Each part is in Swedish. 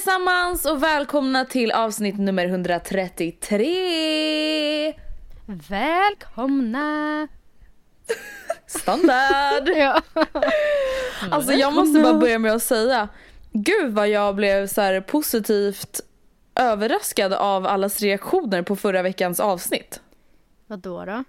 Allesammans och välkomna till avsnitt nummer 133! Välkomna! Standard! ja. Alltså jag måste bara börja med att säga, gud vad jag blev så positivt överraskad av allas reaktioner på förra veckans avsnitt. Vad då då?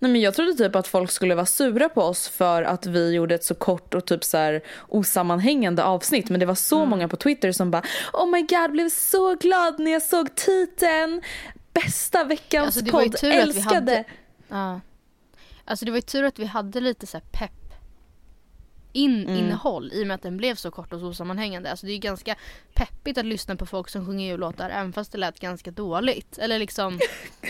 Nej men jag trodde typ att folk skulle vara sura på oss för att vi gjorde ett så kort och typ så här osammanhängande avsnitt. Men det var så Mm. många på Twitter som bara Oh my god, blev så glad när jag såg titeln. Bästa veckans Alltså, podd, tur att vi älskade. hade- Ja. Alltså det var ju tur att vi hade lite så pepp in, Mm. innehåll i och med att den blev så kort och så osammanhängande. Alltså det är ju ganska peppigt att lyssna på folk som sjunger jullåtar även fast det lät ganska dåligt. Eller liksom,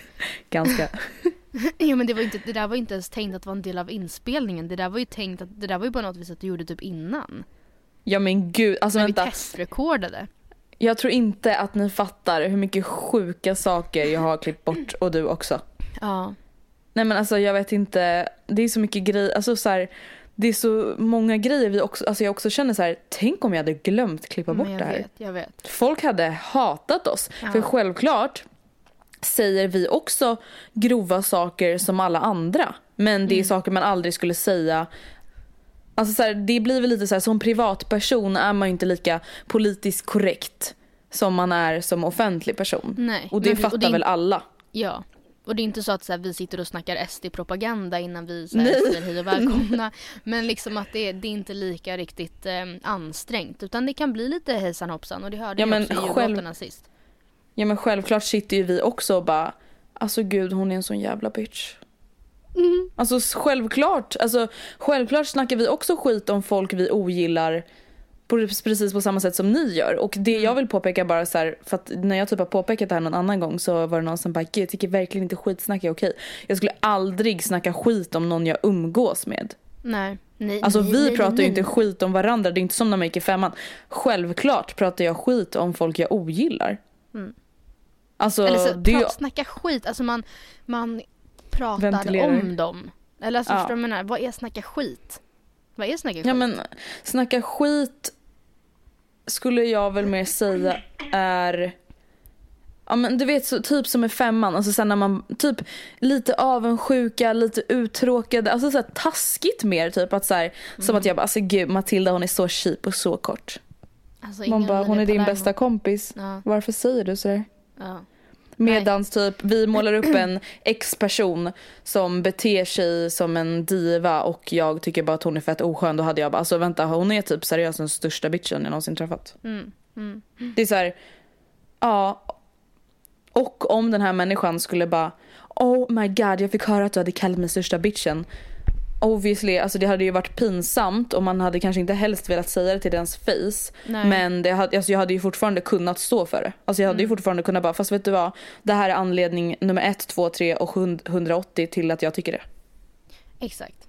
Ganska. jo men det, var inte, det där var inte ens tänkt att vara en del av inspelningen. Det där var ju tänkt att, det där var ju på något vis att du gjorde typ innan. Ja men gud, alltså När vi vänta. testrekordade. Jag tror inte att ni fattar hur mycket sjuka saker jag har klippt bort och du också. Ja. Nej men alltså jag vet inte, det är så mycket grejer, alltså så här, det är så många grejer vi också, alltså jag också känner så här, tänk om jag hade glömt klippa bort det här. vet, jag vet. Folk hade hatat oss. Ja. För självklart säger vi också grova saker som alla andra. Men det är Mm. saker man aldrig skulle säga. Alltså så här, det blir väl lite så här, som privatperson är man ju inte lika politiskt korrekt som man är som offentlig person. Nej. Och det men fattar det är väl alla. Ja. Och det är inte så att så här, vi sitter och snackar SD-propaganda innan vi säger hej och välkomna. Men liksom att det, det är inte lika riktigt eh, ansträngt. Utan det kan bli lite hejsan hoppsan. Och det hörde Ja, jag också i själv- sist. Ja men självklart sitter ju vi också och bara Alltså gud hon är en sån jävla bitch. Mm. Alltså självklart, alltså självklart snackar vi också skit om folk vi ogillar på, precis på samma sätt som ni gör. Och det Mm. jag vill påpeka bara så här, för att när jag typ har påpekat det här någon annan gång så var det någon som bara gud jag tycker verkligen inte skitsnack är okej. Jag skulle aldrig snacka skit om någon jag umgås med. Nej. nej Alltså nej, vi nej, pratar ju inte skit om varandra, det är inte som när man gick i femman. Självklart pratar jag skit om folk jag ogillar. Mm. Alltså Eller så, det är ju... pra- snacka skit. Alltså man, man pratar Ventilerar. om dem. Eller alltså Ja. förstår du menar? Vad är snacka skit? Vad är snacka skit? Ja men snacka skit skulle jag väl mer säga är Ja men du vet så, typ som med femman, alltså sen när man typ lite avundsjuka, lite uttråkade, alltså så här, taskigt mer typ att så här, som att jag bara alltså gud Matilda hon är så cheap och så kort. Alltså, Man bara hon är din bästa kompis. Ja. Varför säger du sådär? Ja. Medans typ vi målar upp en ex-person som beter sig som en diva och jag tycker bara att hon är fett oskön. Då hade jag bara, alltså vänta hon är typ seriöst den största bitchen jag någonsin träffat. Mm, mm. Det är så här, ja. Och om den här människan skulle bara, oh my god jag fick höra att du hade kallat mig största bitchen. Obviously, alltså det hade ju varit pinsamt och man hade kanske inte helst velat säga det till dens face. Nej. Men det hade, alltså jag hade ju fortfarande kunnat stå för det. Alltså jag hade ju fortfarande kunnat bara, fast vet du vad? Det här är anledning nummer ett, två, tre och 180 till att jag tycker det. Exakt.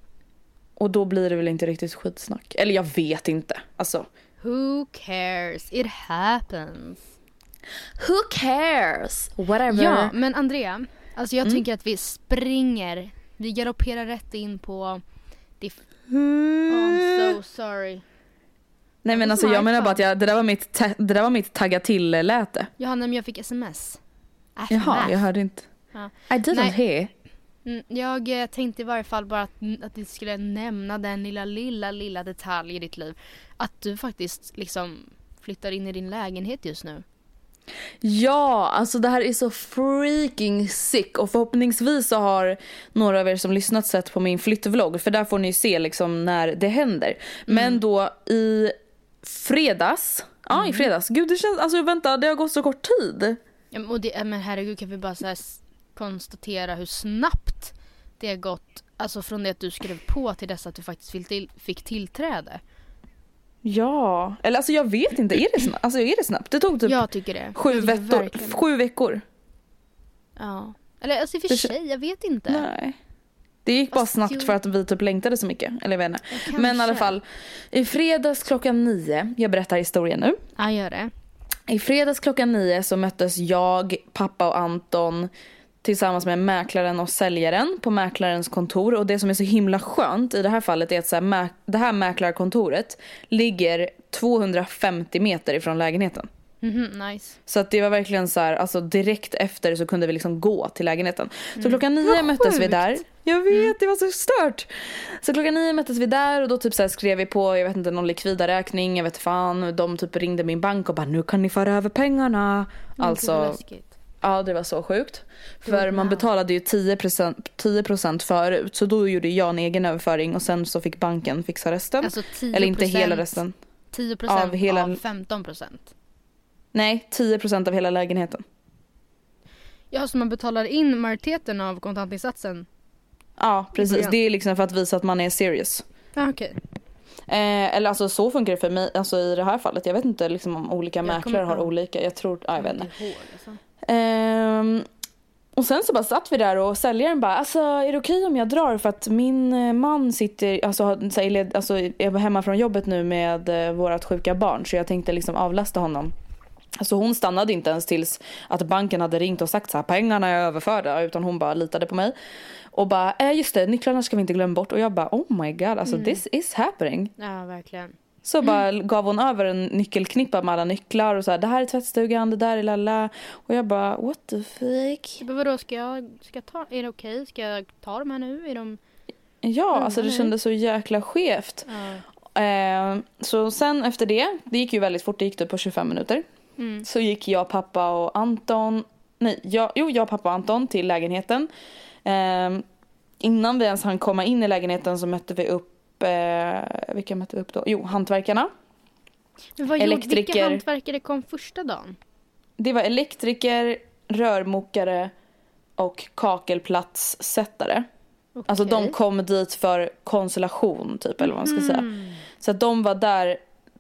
Och då blir det väl inte riktigt skitsnack. Eller jag vet inte. Alltså. Who cares? It happens. Who cares? Whatever. Ja, men Andrea. Alltså jag Mm. tycker att vi springer. Vi galopperar rätt in på... Det... f- Oh, Mm. I'm so sorry. Nej men alltså jag menar bara att jag, det där var mitt, ta- det där var mitt tagga till-läte. Johanna, men jag fick sms. Jaha, SMS. jag hörde inte. Ja. I didn't Nej. hear. Mm, jag eh, tänkte i varje fall bara att, att vi skulle nämna den lilla, lilla, lilla detalj i ditt liv. Att du faktiskt liksom flyttar in i din lägenhet just nu. Ja, alltså det här är så freaking sick och förhoppningsvis så har några av er som lyssnat sett på min flyttvlogg för där får ni se liksom när det händer. Men då i fredags, ja i fredags, gud det känns, alltså vänta det har gått så kort tid. Ja, men- och det, men herregud kan vi bara så konstatera hur snabbt det har gått. Alltså från det att du skrev på till dess att du faktiskt fick, till, fick tillträde. Ja, eller alltså jag vet inte, är det snabbt? Alltså är det snabbt? Det tog typ Jag tycker det. sju, jag veckor, sju veckor. Ja. Eller alltså i och för sig, jag vet inte. Nej. Det gick bara snabbt för att vi typ längtade så mycket. Eller jag vet inte. Men i alla fall. I fredags klockan nio, jag berättar historien nu. Ja, gör det. I fredags klockan nio så möttes jag, pappa och Anton tillsammans med mäklaren och säljaren på mäklarens kontor. Och det som är så himla skönt i det här fallet är att så här, mä- det här mäklarkontoret ligger 250 meter ifrån lägenheten. Mhm, nice. Så att det var verkligen så här, alltså direkt efter så kunde vi liksom gå till lägenheten. Så klockan nio möttes vi där. Jag vet, det var så stört. Så klockan nio möttes vi där och då typ så skrev vi på, jag vet inte, någon likvida räkning, jag vet fan. De typ ringde min bank och bara nu kan ni föra över pengarna. Mm, Alltså, läskigt. Ja det var så sjukt. För man betalade ju 10%, 10% förut. Så då gjorde jag en egen överföring och sen så fick banken fixa resten. Alltså 10 Eller inte hela resten. 10 procent Av hela- av 15 procent. Nej, 10% av hela lägenheten. Ja, så man betalar in majoriteten av kontantinsatsen? Ja, precis. Det är liksom för att visa att man är serious. Ja, okej. Eh, eller alltså så funkar det för mig alltså i det här fallet. Jag vet inte liksom om olika mäklare har olika. Jag tror, ja, jag vet inte. ihåg, alltså. Ehm, och sen så bara satt vi där och säljaren bara, alltså är det okej om jag drar för att min eh, man sitter, alltså, så här, alltså är hemma från jobbet nu med eh, vårat sjuka barn så jag tänkte liksom avlasta honom. Så hon stannade inte ens tills att banken hade ringt och sagt så här pengarna är överförda utan hon bara litade på mig. Och bara, eh, just det, nycklarna ska vi inte glömma bort. Och jag bara, oh my god, alltså this is happening. Ja, verkligen. Så bara gav hon över en nyckelknippa med alla nycklar och så här, det här är tvättstugan, det där är lalla. Och jag bara, what the fuck? Men vadå, ska jag, ska jag ta, är det okej? Ska jag ta de här nu? Är de... Ja, Mm, alltså det kändes så jäkla skevt. Ja. Eh, så sen efter det, det gick ju väldigt fort, det gick typ på 25 minuter. Mm. Så gick jag, pappa och Anton, nej, jag, jo jag, pappa och Anton till lägenheten. Eh, innan vi ens hann komma in i lägenheten så mötte vi upp, eh, vilka mötte vi upp då? Jo, hantverkarna. Men vad gjorde, vilka Elektriker. hantverkare kom första dagen? Det var elektriker, rörmokare och kakelplatssättare. Alltså de kom dit för konstellation typ eller vad man ska säga. Mm. Så att de var där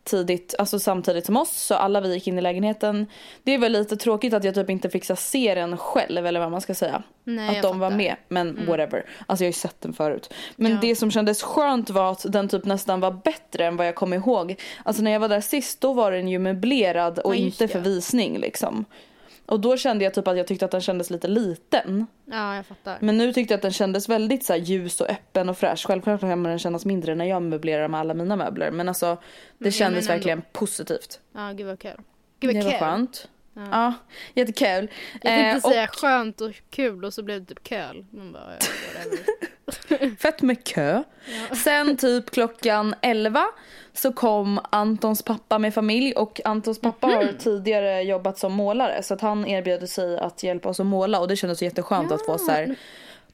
tidigt, alltså samtidigt som oss. Så alla vi gick in i lägenheten. Det är väl lite tråkigt att jag typ inte fick se den själv eller vad man ska säga. Nej, att de var fattar. med. Men whatever. Alltså jag har ju sett den förut. Men Ja. det som kändes skönt var att den typ nästan var bättre än vad jag kom ihåg. Alltså när jag var där sist då var den ju möblerad och Ja, inte för visning liksom. Och då kände jag typ att jag tyckte att den kändes lite liten. Ja, jag fattar. Men nu tyckte jag att den kändes väldigt så ljus och öppen och fräsch. Självklart kommer den kännas mindre när jag möblerar med alla mina möbler. Men alltså det jag kändes menar verkligen positivt. Ja, gud vad kul. Gud Det vad var kul. skönt. Ja. Ja, jättekul. Jag tänkte Eh, säga skönt och kul och så blev det typ köl. Man bara, ja. Fett med kö. Sen typ klockan 11 så kom Antons pappa med familj och Antons pappa har tidigare jobbat som målare så att han erbjöd sig att hjälpa oss att måla och det kändes jätteskönt att få så här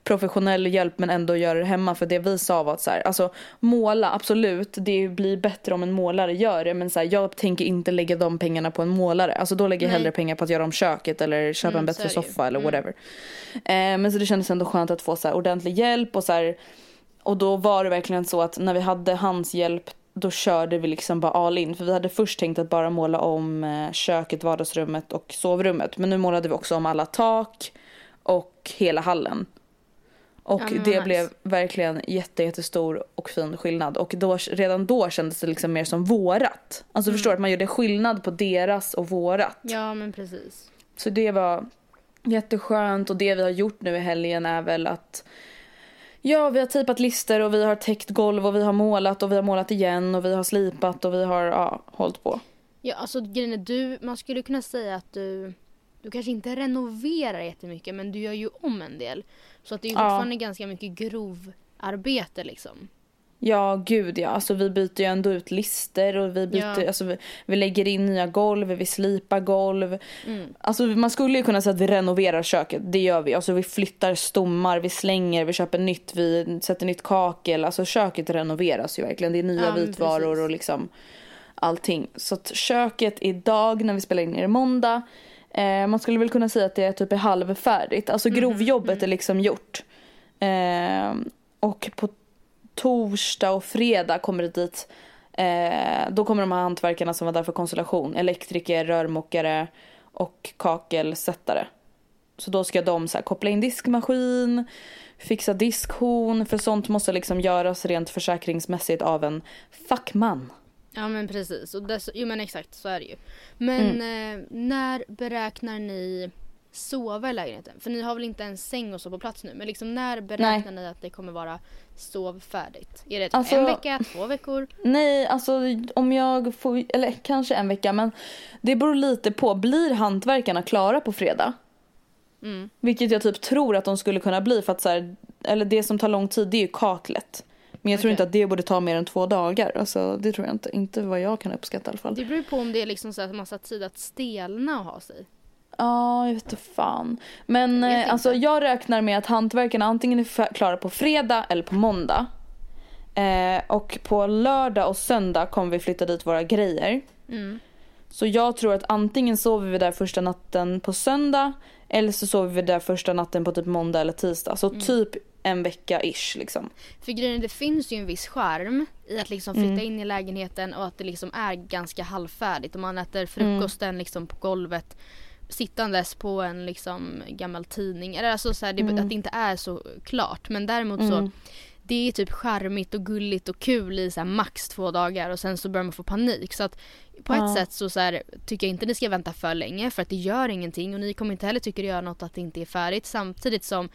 professionell hjälp men ändå göra det hemma för det vi sa var att så här, alltså måla absolut det blir bättre om en målare gör det men så här, jag tänker inte lägga de pengarna på en målare alltså då lägger jag Nej. hellre pengar på att göra om köket eller köpa Mm, en bättre soffa eller whatever eh, men så det kändes ändå skönt att få så här ordentlig hjälp och så här och då var det verkligen så att när vi hade hans hjälp då körde vi liksom bara all in. För vi hade först tänkt att bara måla om eh, köket, vardagsrummet och sovrummet. Men nu målade vi också om alla tak och hela hallen. Och Ja, det nice. blev verkligen jätte, jättestor och fin skillnad. Och då, redan då kändes det liksom mer som vårat. Alltså förstår du att man gjorde skillnad på deras och vårat. Ja men precis. Så det var jätteskönt och det vi har gjort nu i helgen är väl att Ja, vi har typat lister och vi har täckt golv och vi har målat och vi har målat igen och vi har slipat och vi har ja, hållit på. Ja alltså grejen är du, man skulle kunna säga att du du kanske inte renoverar jättemycket men du gör ju om en del. Så att det är ju Ja. fortfarande ganska mycket grovarbete liksom. Ja, gud ja. Alltså vi byter ju ändå ut lister och vi byter, Ja. alltså vi, vi lägger in nya golv, vi slipar golv. Mm. Alltså man skulle ju kunna säga att vi renoverar köket, det gör vi. Alltså vi flyttar stommar, vi slänger, vi köper nytt, vi sätter nytt kakel. Alltså köket renoveras ju verkligen. Det är nya Ja, vitvaror precis. och liksom allting. Så att köket idag när vi spelar in är det måndag. Eh, man skulle väl kunna säga att det är typ är halvfärdigt. Alltså Mhm, grovjobbet är liksom gjort. Eh, och på torsdag och fredag kommer det dit. Eh, då kommer de här hantverkarna som var där för konstellation. Elektriker, rörmokare och kakelsättare. Så då ska de så här, koppla in diskmaskin, fixa diskhon. För sånt måste liksom göras rent försäkringsmässigt av en fackman. Ja men precis. Och dess, jo men exakt så är det ju. Men eh, när beräknar ni sova i lägenheten? För ni har väl inte en säng och så på plats nu. Men liksom när beräknar ni att det kommer vara sovfärdigt? Är det typ Alltså- en vecka, två veckor? Nej, alltså om jag får, eller kanske en vecka men det beror lite på. Blir hantverkarna klara på fredag? Mm. Vilket jag typ tror att de skulle kunna bli för att så här, eller det som tar lång tid det är ju kaklet. Men jag tror inte att det borde ta mer än två dagar. Alltså det tror jag inte. Inte vad jag kan uppskatta i alla fall. Det beror på om det är liksom så här massa tid att stelna och ha sig. Ja, jag vet inte fan. Men Jag eh, alltså jag räknar med att hantverkarna antingen är klara på fredag eller på måndag. Eh, och på lördag och söndag kommer vi flytta dit våra grejer. Mm. Så jag tror att antingen sover vi där första natten på söndag eller så sover vi där första natten på typ måndag eller tisdag. Så typ en vecka ish liksom. För grejen det finns ju en viss charm i att liksom flytta Mm. in i lägenheten och att det liksom är ganska halvfärdigt. Och man äter Mm. frukosten liksom på golvet sittandes på en liksom gammal tidning. Eller alltså så här, det, Mm. att det inte är så klart. Men däremot så det är typ charmigt och gulligt och kul i så här max två dagar och sen så börjar man få panik. Så att på ett Ja. sätt så, så här, tycker jag inte ni ska vänta för länge för att det gör ingenting och ni kommer inte heller tycka det gör något att det inte är färdigt samtidigt som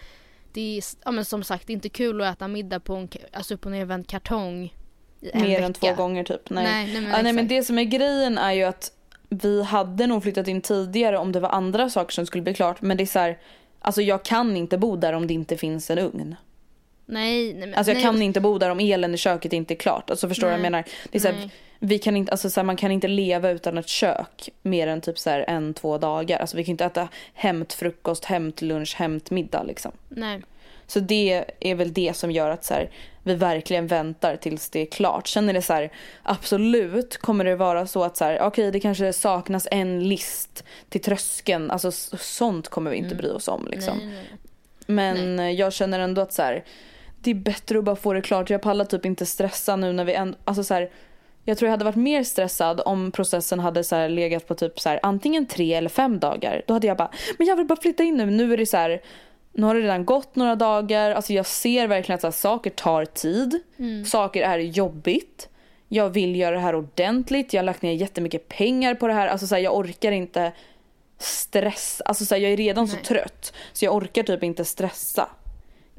det är ja, men som sagt inte kul att äta middag på en alltså och nervänd kartong en Mer vecka. än två gånger typ. Nej. Nej, nej, men ja, nej men det som är grejen är ju att vi hade nog flyttat in tidigare om det var andra saker som skulle bli klart. Men det är så här, alltså jag kan inte bo där om det inte finns en ugn. Nej, nej men Alltså jag nej, kan inte bo där om elen i köket inte är klart. Alltså förstår du vad jag Nej. menar? Det är så här, Nej. vi kan inte, alltså så här, man kan inte leva utan ett kök mer än typ så här en, två dagar. Alltså vi kan inte äta hämt frukost, hämt lunch, hämt middag liksom. Nej. Så det är väl det som gör att så här, vi verkligen väntar tills det är klart. Sen är det så här, absolut kommer det vara så att så här, okej det kanske saknas en list till tröskeln. Alltså sånt kommer vi inte bry oss om liksom. Nej, nej. Men eh, jag känner ändå att så här, det är bättre att bara få det klart. Jag pallar typ inte stressa nu när vi ändå, alltså så här, jag tror jag hade varit mer stressad om processen hade så här legat på typ så här, antingen tre eller fem dagar. Då hade jag bara, men jag vill bara flytta in nu. Nu är det så här, nu har det redan gått några dagar. Alltså jag ser verkligen att så här, saker tar tid. Saker är jobbigt. Jag vill göra det här ordentligt. Jag har lagt ner jättemycket pengar på det här. Alltså så här, jag orkar inte stress. Alltså så här, jag är redan så Nej. trött. Så jag orkar typ inte stressa.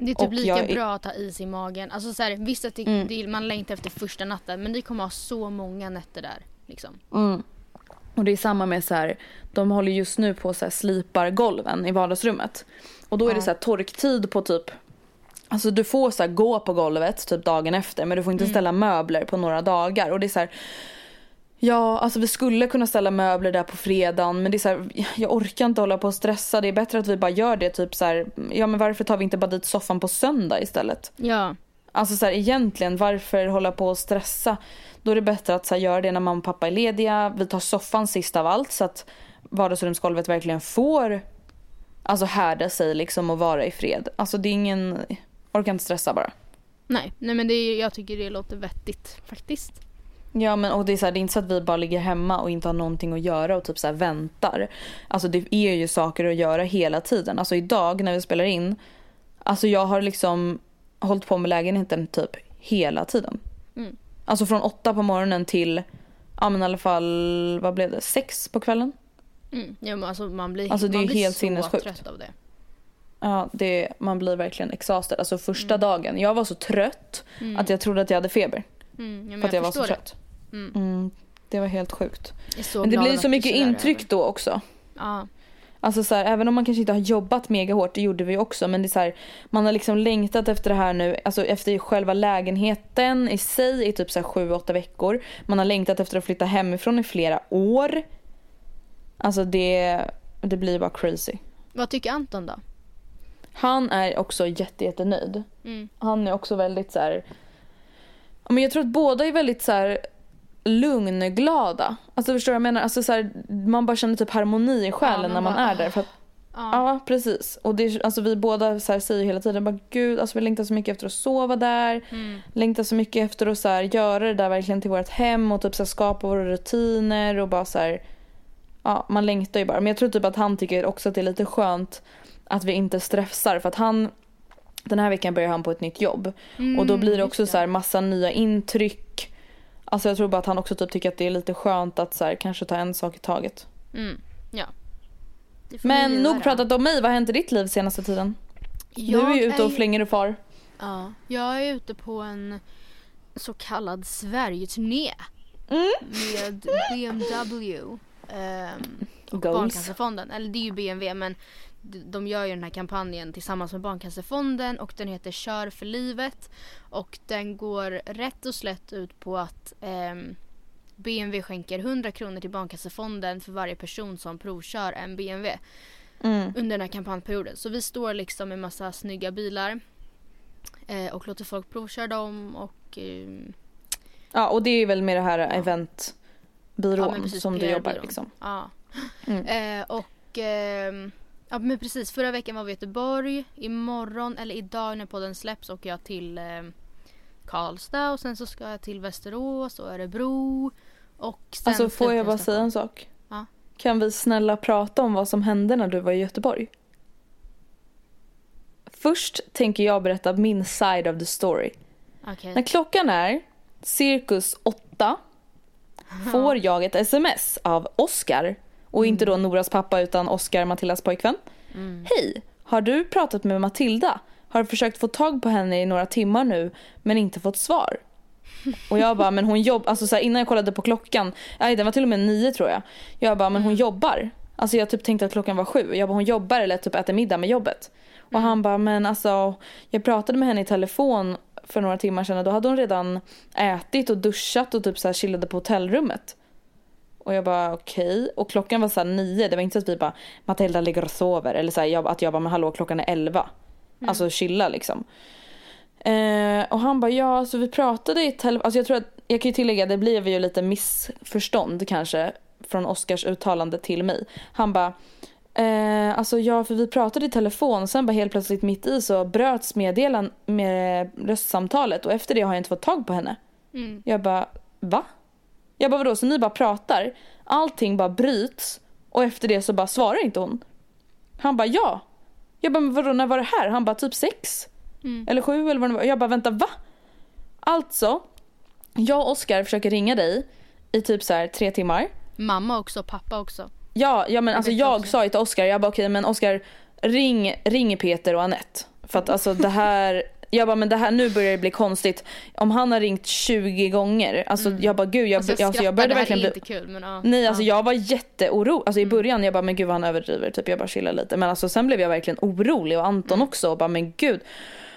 Det är typ Och lika jag Mm. bra att ha is i magen. Alltså så här, visst att det, det, man längtar efter första natten men ni kommer ha så många nätter där. Liksom. Och det är samma med så här, de håller just nu på så här slipar golven i vardagsrummet. Och då är det så här torktid på typ Alltså du får så här, gå på golvet typ dagen efter men du får inte ställa möbler på några dagar. Och det är så här, Ja, alltså vi skulle kunna ställa möbler där på fredagen men det är så här, jag orkar inte hålla på och stressa. Det är bättre att vi bara gör det typ så här, ja men varför tar vi inte bara dit soffan på söndag istället? Ja. Alltså så här, egentligen, varför hålla på och stressa? Då är det bättre att så här, göra det när mamma och pappa är lediga. Vi tar soffan sist av allt så att vardagsrumsgolvet verkligen får alltså härda sig liksom och vara i fred. Alltså det är ingen, orkar inte stressa bara. Nej, nej men det jag tycker det låter vettigt faktiskt. Ja men och det är, så här, det är inte så att vi bara ligger hemma och inte har någonting att göra och typ så här väntar. Alltså det är ju saker att göra hela tiden. Alltså idag när vi spelar in, alltså jag har liksom hållit på med lägenheten typ hela tiden. Mm. Alltså från åtta på morgonen till, ja men i alla fall, vad blev det, sex på kvällen? Mm. Ja, men alltså man blir, Alltså, det är man blir helt så sinnessjukt. trött av det. Ja, det, man blir verkligen exhausted. Alltså första Mm. dagen, jag var så trött att jag trodde att jag hade feber. Mm. Ja, För att jag, var så det. trött. Mm. Mm, det var helt sjukt. Men det blir så mycket intryck då också. Ja. Alltså så här, även om man kanske inte har jobbat mega hårt, det gjorde vi också, men det är så här, man har liksom längtat efter det här nu, alltså efter själva lägenheten i sig i typ så här sju, åtta veckor. Man har längtat efter att flytta hemifrån i flera år. Alltså det, det blir bara crazy. Vad tycker Anton då? Han är också jätte, jättenöjd. Mm. Han är också väldigt så här. Men jag tror att båda är väldigt så här lugnglada. Alltså förstår du vad jag menar? Alltså så här, man bara känner typ harmoni i själen man när man bara, är där. För att, Ja. ja precis. Och det, är- alltså vi båda så här säger hela tiden bara gud alltså vi längtar så mycket efter att sova där. Mm. Längtar så mycket efter att så här, göra det där verkligen till vårt hem och typ så här, skapa våra rutiner och bara så här. Ja man längtar ju bara. Men jag tror typ att han tycker också att det är lite skönt att vi inte stressar för att han den här veckan börjar han på ett nytt jobb. och då blir det Mm, också så här massa nya intryck. Alltså jag tror bara att han också typ tycker att det är lite skönt att så här, kanske ta en sak i taget. Mm. Ja. Men nog pratat om mig, vad har hänt i ditt liv senaste tiden? Jag du är ju ute och är- flänger och far. Ja, jag är ute på en så kallad Sverigeturné Mm. med BMW ehm, och Goals. Barncancerfonden. Eller det är ju BMW men de gör ju den här kampanjen tillsammans med Barncancerfonden och den heter Kör för livet. Och den går rätt och slätt ut på att ehm, BMW skänker 100 kronor till Barncancerfonden för varje person som provkör en BMW Mm. under den här kampanjperioden. Så vi står liksom med massa snygga bilar eh, och låter folk provköra dem och ehm, Ja och det är väl med det här eventbyrån Ja, precis, som du jobbar liksom. Ja. Mm. Eh, och ehm, ja men precis förra veckan var vi i Göteborg. Imorgon eller idag när podden släpps åker jag till ehm, Karlstad och sen så ska jag till Västerås och Örebro. Och sen Alltså får jag bara säga en sak? Ja. Kan vi snälla prata om vad som hände när du var i Göteborg? Först tänker jag berätta min side of the story. Okej. När klockan är cirkus åtta får jag ett sms av Oscar och inte då Noras pappa utan Oscar, Matildas pojkvän. Hej, har du pratat med Matilda? Har försökt få tag på henne i några timmar nu men inte fått svar. Och jag bara, men hon jobbar, alltså så här, innan jag kollade på klockan, nej den var till och med nio tror jag. Jag bara, men hon jobbar. Alltså jag typ tänkte att klockan var sju. Jag bara, hon jobbar eller typ äter middag med jobbet. Och han bara, men alltså jag pratade med henne i telefon för några timmar sedan och då hade hon redan ätit och duschat och typ så här chillade på hotellrummet. Och jag bara okej. Och klockan var så här nio. Det var inte så att vi bara Matilda ligger och sover. Eller så här, jag, att jag bara men hallå klockan är elva. Alltså chilla liksom. Eh, och han bara ja så vi pratade i telefon. Alltså jag tror att jag kan ju tillägga det blev ju lite missförstånd kanske. Från Oscars uttalande till mig. Han bara Eh, alltså ja, för vi pratade i telefon sen bara helt plötsligt mitt i så bröts meddelan med röstsamtalet och efter det har jag inte fått tag på henne. Mm. Jag bara, va? Jag bara vadå, så ni bara pratar, allting bara bryts och efter det så bara svarar inte hon. Han bara ja. Jag bara men vadå, när var det här? Han bara typ sex. Mm. Eller sju eller vad det var. Jag bara vänta, va? Alltså, jag och Oskar försöker ringa dig i typ så här tre timmar. Mamma också, pappa också. Ja, ja men alltså jag också. sa ju till Oskar, jag bara okej men Oskar ring, ring Peter och Annette. För att alltså det här, jag bara men det här, nu börjar det bli konstigt. Om han har ringt 20 gånger, alltså jag bara gud jag, Alltså, alltså, jag, jag, skrattar, började verkligen bli, inte kul men ja. Nej alltså ja. jag var jätteorolig, alltså i början jag bara men gud vad han överdriver, typ jag bara chillar lite. Men alltså sen blev jag verkligen orolig och Anton också och bara men gud.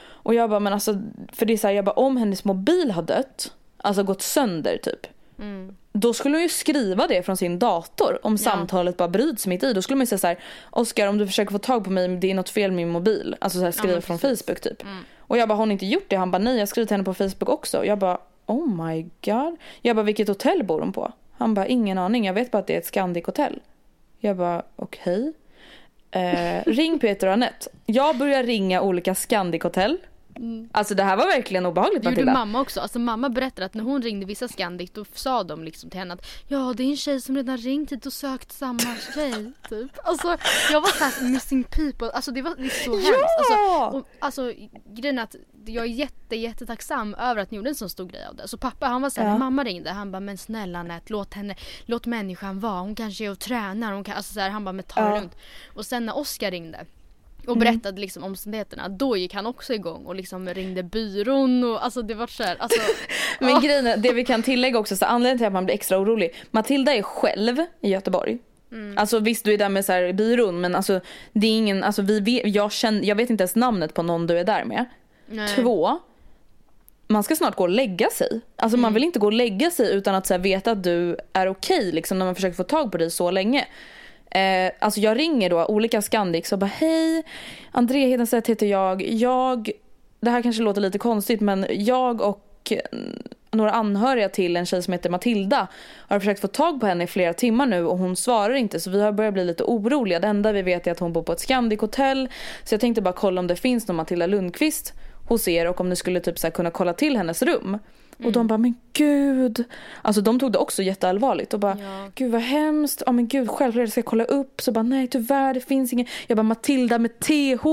Och jag bara men alltså för det är så här, jag bara om hennes mobil har dött, alltså gått sönder typ. Mm. Då skulle hon ju skriva det från sin dator om samtalet bara bryts mitt i. Då skulle man ju säga så här, Oskar om du försöker få tag på mig, det är något fel med min mobil. Alltså så här, skriva men från. Facebook typ. Och jag bara, har hon inte gjort det? Han bara, nej jag skrev till henne på Facebook också. Jag bara, oh my god. Jag bara, vilket hotell bor hon på? Han bara, ingen aning. Jag vet bara att det är ett Scandic hotell. Jag bara, okej. Eh, ring Peter och Anette. Jag börjar ringa olika Scandic hotell. Alltså det här var verkligen obehagligt Det gjorde Matilda. mamma också. Alltså mamma berättade att när hon ringde vissa Scandic då sa de liksom till henne att ja det är en tjej som redan ringt hit och sökt samma tjej. Typ. Alltså jag var såhär missing people. Alltså det var det så hemskt. Alltså, och, alltså grejen är att jag är jätte jättetacksam över att ni gjorde en så stor grej av det. Så pappa han var såhär, Ja. mamma ringde han bara men snälla Anette låt henne, låt människan vara. Hon kanske är och tränar. Hon kan, alltså så här, han bara men ta det Ja. lugnt. Och sen när Oskar ringde och berättade liksom omständigheterna. Då gick han också igång och liksom ringde byrån och alltså det var såhär, alltså Men grejen är, det vi kan tillägga också, så anledningen till att man blir extra orolig. Matilda är själv i Göteborg. Mm. Alltså visst du är där med så här byrån men alltså det är ingen, alltså vi vet, jag, känner, jag vet inte ens namnet på någon du är där med. nej. Två, man ska snart gå och lägga sig. Alltså Mm. man vill inte gå och lägga sig utan att så här, veta att du är okej liksom när man försöker få tag på dig så länge. Eh, alltså jag ringer då olika Scandics och bara hej, André Hedenstedt heter jag. Jag, det här kanske låter lite konstigt men jag och eh, några anhöriga till en tjej som heter Matilda har försökt få tag på henne i flera timmar nu och hon svarar inte så vi har börjat bli lite oroliga. Det enda vi vet är att hon bor på ett Scandic hotell så jag tänkte bara kolla om det finns någon Matilda Lundqvist hos er och om ni skulle typ så här kunna kolla till hennes rum. Och de bara, men gud. Alltså de tog det också jätteallvarligt och bara, Ja. gud vad hemskt. Ja men gud, självklart ska jag kolla upp. Så bara, nej tyvärr det finns ingen. Jag bara, Matilda med TH,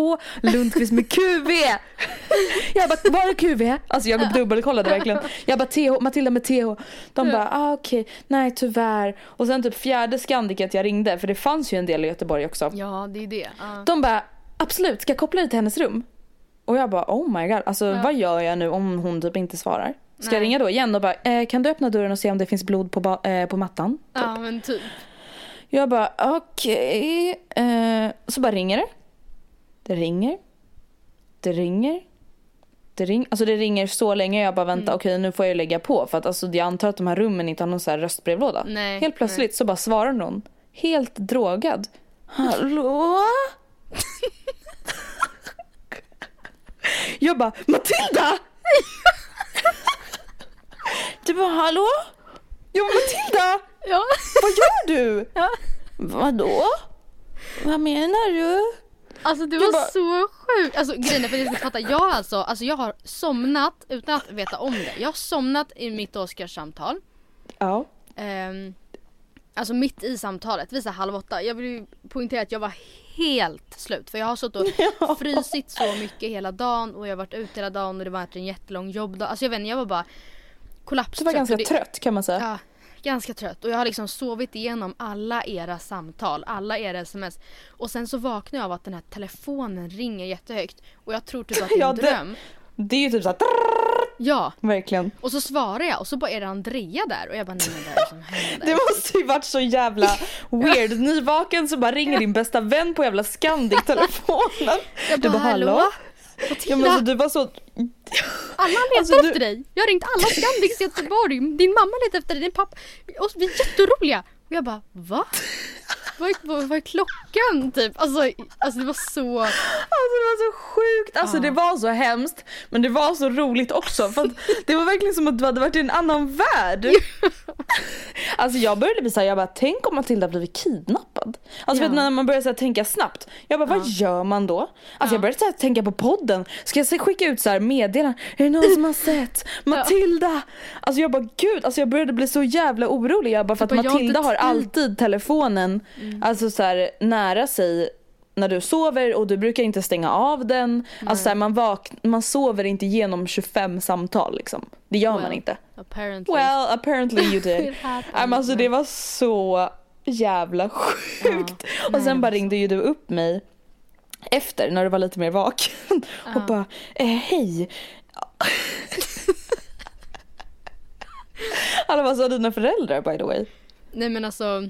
Lundqvist med QV. jag bara, var är QV? Alltså jag dubbelkollade verkligen. Jag bara, TH, Matilda med TH. De bara, ah, okej, nej tyvärr. Och sen typ fjärde Scandicat jag ringde, för det fanns ju en del i Göteborg också. Ja det är det. Ja. De bara, absolut, ska jag koppla dig till hennes rum? Och jag bara, oh my god, alltså vad gör jag nu om hon typ inte svarar? Ska jag Nej. ringa då igen och bara, eh, kan du öppna dörren och se om det finns blod på, eh, på mattan? ja men typ. Jag bara, okej. Eh, så bara ringer det. Det ringer. Det ringer. Det, ring, alltså det ringer så länge jag bara vänta okej nu får jag lägga på för att alltså, jag antar att de här rummen inte har någon så här röstbrevlåda. Nej, Helt plötsligt så bara svarar någon. Helt drogad. Hallå? jag bara Matilda! du bara hallå? Jag bara Matilda! Ja. Vad gör du? ja. Vadå? Vad menar du? Alltså det Jag var bara- så sjukt. Alltså grejen är för att ni ska fatta, jag alltså, alltså jag har somnat utan att veta om det. Jag har somnat i mitt Oscarssamtal. Ja. Ehm, alltså mitt i samtalet, vid halv åtta. Jag vill ju poängtera att jag var helt slut. För jag har suttit och frysit så mycket hela dagen och jag har varit ute hela dagen och det var en jättelång jobbdag. Alltså jag vet inte, jag var bara kollapstrött. Du var ganska det- trött kan man säga. Ja, ganska trött. Och jag har liksom sovit igenom alla era samtal, alla era sms. Och sen så vaknar jag av att den här telefonen ringer jättehögt. Och jag tror typ att det är Ja, en det- dröm. Det är ju typ såhär Ja, verkligen. och så svarar jag och så bara är det Andrea där och jag bara nej men vad är det som händer? Det måste ju varit så jävla weird. Nyvaken så bara ringer din bästa vän på jävla Scandic-telefonen. Jag Du bara hallå? Ja men alltså du var så... Alla letar Alltså, du- efter dig. Jag har ringt alla Scandics i Göteborg. Din mamma letar efter dig, din pappa. Och vi är jätteroliga. Och jag bara va? Vad vad, vad är klockan typ? Alltså, alltså det var så... Alltså det var så sjukt, alltså det var så hemskt men det var så roligt också för det var verkligen som att du hade varit i en annan värld. Alltså jag började bli såhär, jag bara tänk om Matilda blivit kidnappad. Alltså Ja. vet, du, när man börjar så tänka snabbt, jag bara vad gör man då? Alltså jag började så tänka på podden, ska jag skicka ut så här meddelanden, är det någon som har sett Matilda? Alltså jag bara gud, alltså jag började bli så jävla orolig jag bara för att Matilda har tid. alltid telefonen alltså så här, nära sig när du sover och du brukar inte stänga av den. Alltså så här, man, vak- man sover inte genom 25 samtal liksom. Det gör man Well, inte. Apparently. Well apparently you did. Men alltså det var så jävla sjukt. Och sen bara ringde ju du upp mig efter när du var lite mer vaken och bara eh, hej. Alla vad sa dina föräldrar by the way? Nej men alltså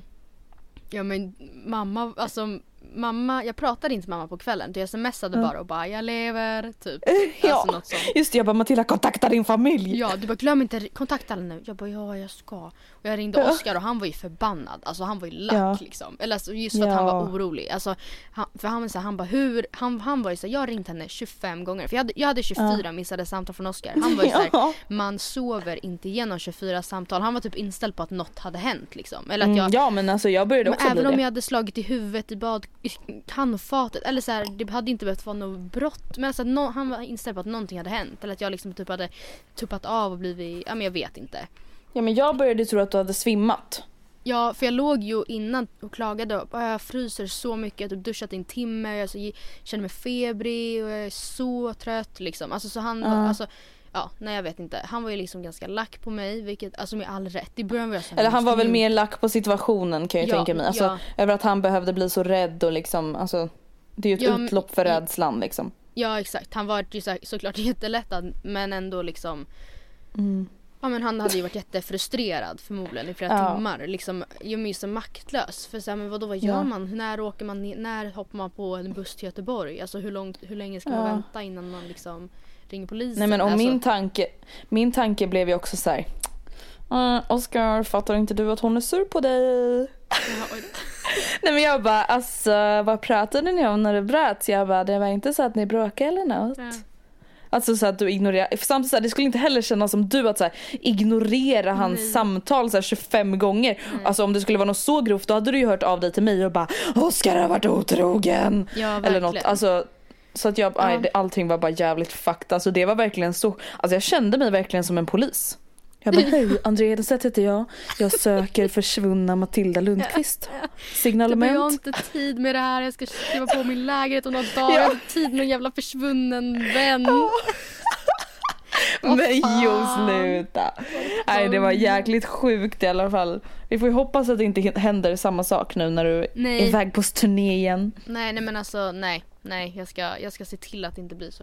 Ja men mamma, alltså mamma, jag pratade inte med mamma på kvällen jag smsade bara och bara jag lever typ. Ja, Alltså något sånt. just det jag bara Matilda kontakta din familj. Ja du bara glöm inte kontakta alla nu. Jag bara ja jag ska. Och jag ringde Oskar och han var ju förbannad. Alltså han var ju lack Ja. liksom. Eller alltså, just för att han Ja. var orolig. Alltså, han, för han, var så här, han bara hur, han, han var ju såhär, jag har ringt henne 25 gånger. För jag hade, jag hade 24 missade samtal från Oskar. Han var ju såhär, Ja. man sover inte igenom 24 samtal. Han var typ inställd på att något hade hänt liksom. Eller att Mm, jag, ja men alltså jag började också även bli om det. jag hade slagit i huvudet i bad, i handfatet eller så här, det hade inte behövt vara något brott. Men alltså, nå- han var inställd på att någonting hade hänt. Eller att jag liksom typ hade tuppat av och blivit, ja men jag vet inte. Ja men jag började tro att du hade svimmat. Ja för jag låg ju innan och klagade och bara, jag fryser så mycket, jag har typ duschat i en timme, jag så, känner mig febrig och jag är så trött liksom. Alltså så han Ja. alltså Ja, nej jag vet inte. Han var ju liksom ganska lack på mig, vilket, alltså med all rätt. I början var jag så Eller han var väl "Nu mer lack på situationen kan jag Ja, tänka mig. Alltså, ja. Över att han behövde bli så rädd och liksom, alltså det är ju ett Ja, utlopp för rädslan liksom. Ja exakt, han var ju så, såklart jättelättad men ändå liksom Ja men han hade ju varit jättefrustrerad förmodligen i flera Ja. timmar. Liksom, jag är ju så maktlös. För så här, men vadå, vad gör Ja. man? När åker man när hoppar man på en buss till Göteborg? Alltså hur, långt, hur länge ska man Ja. vänta innan man liksom ringer polisen? Nej men och alltså, min tanke, min tanke blev ju också så här. Uh, Oscar, fattar inte du att hon är sur på dig? Nej men jag bara, alltså vad pratade ni om när det bröt? Jag bara, det var inte så att ni bråkade eller något? Ja. Alltså så att du ignorerar, samtidigt så här, det skulle inte heller kännas som du att så här, ignorera hans samtal så här, 25 gånger. Alltså om det skulle vara något så grovt då hade du ju hört av dig till mig och bara Oskar har varit otrogen. Ja, eller något. verkligen. Alltså, så att jag, nej, det, allting var bara jävligt fucked. Alltså det var verkligen så, alltså jag kände mig verkligen som en polis. Jag bara, hej Andrea Edenstedt heter jag. Jag söker försvunna Matilda Lundqvist. Bara, jag har Signalement. inte tid med det här, jag ska skriva på min lägenhet om några dagar. Jag har inte tid med en jävla försvunnen vän. Vad Men jo sluta. Nej det var jäkligt sjukt i alla fall. Vi får ju hoppas att det inte händer samma sak nu när du är Nej. iväg på turné igen. Nej nej men alltså nej, nej jag ska, jag ska se till att det inte blir så.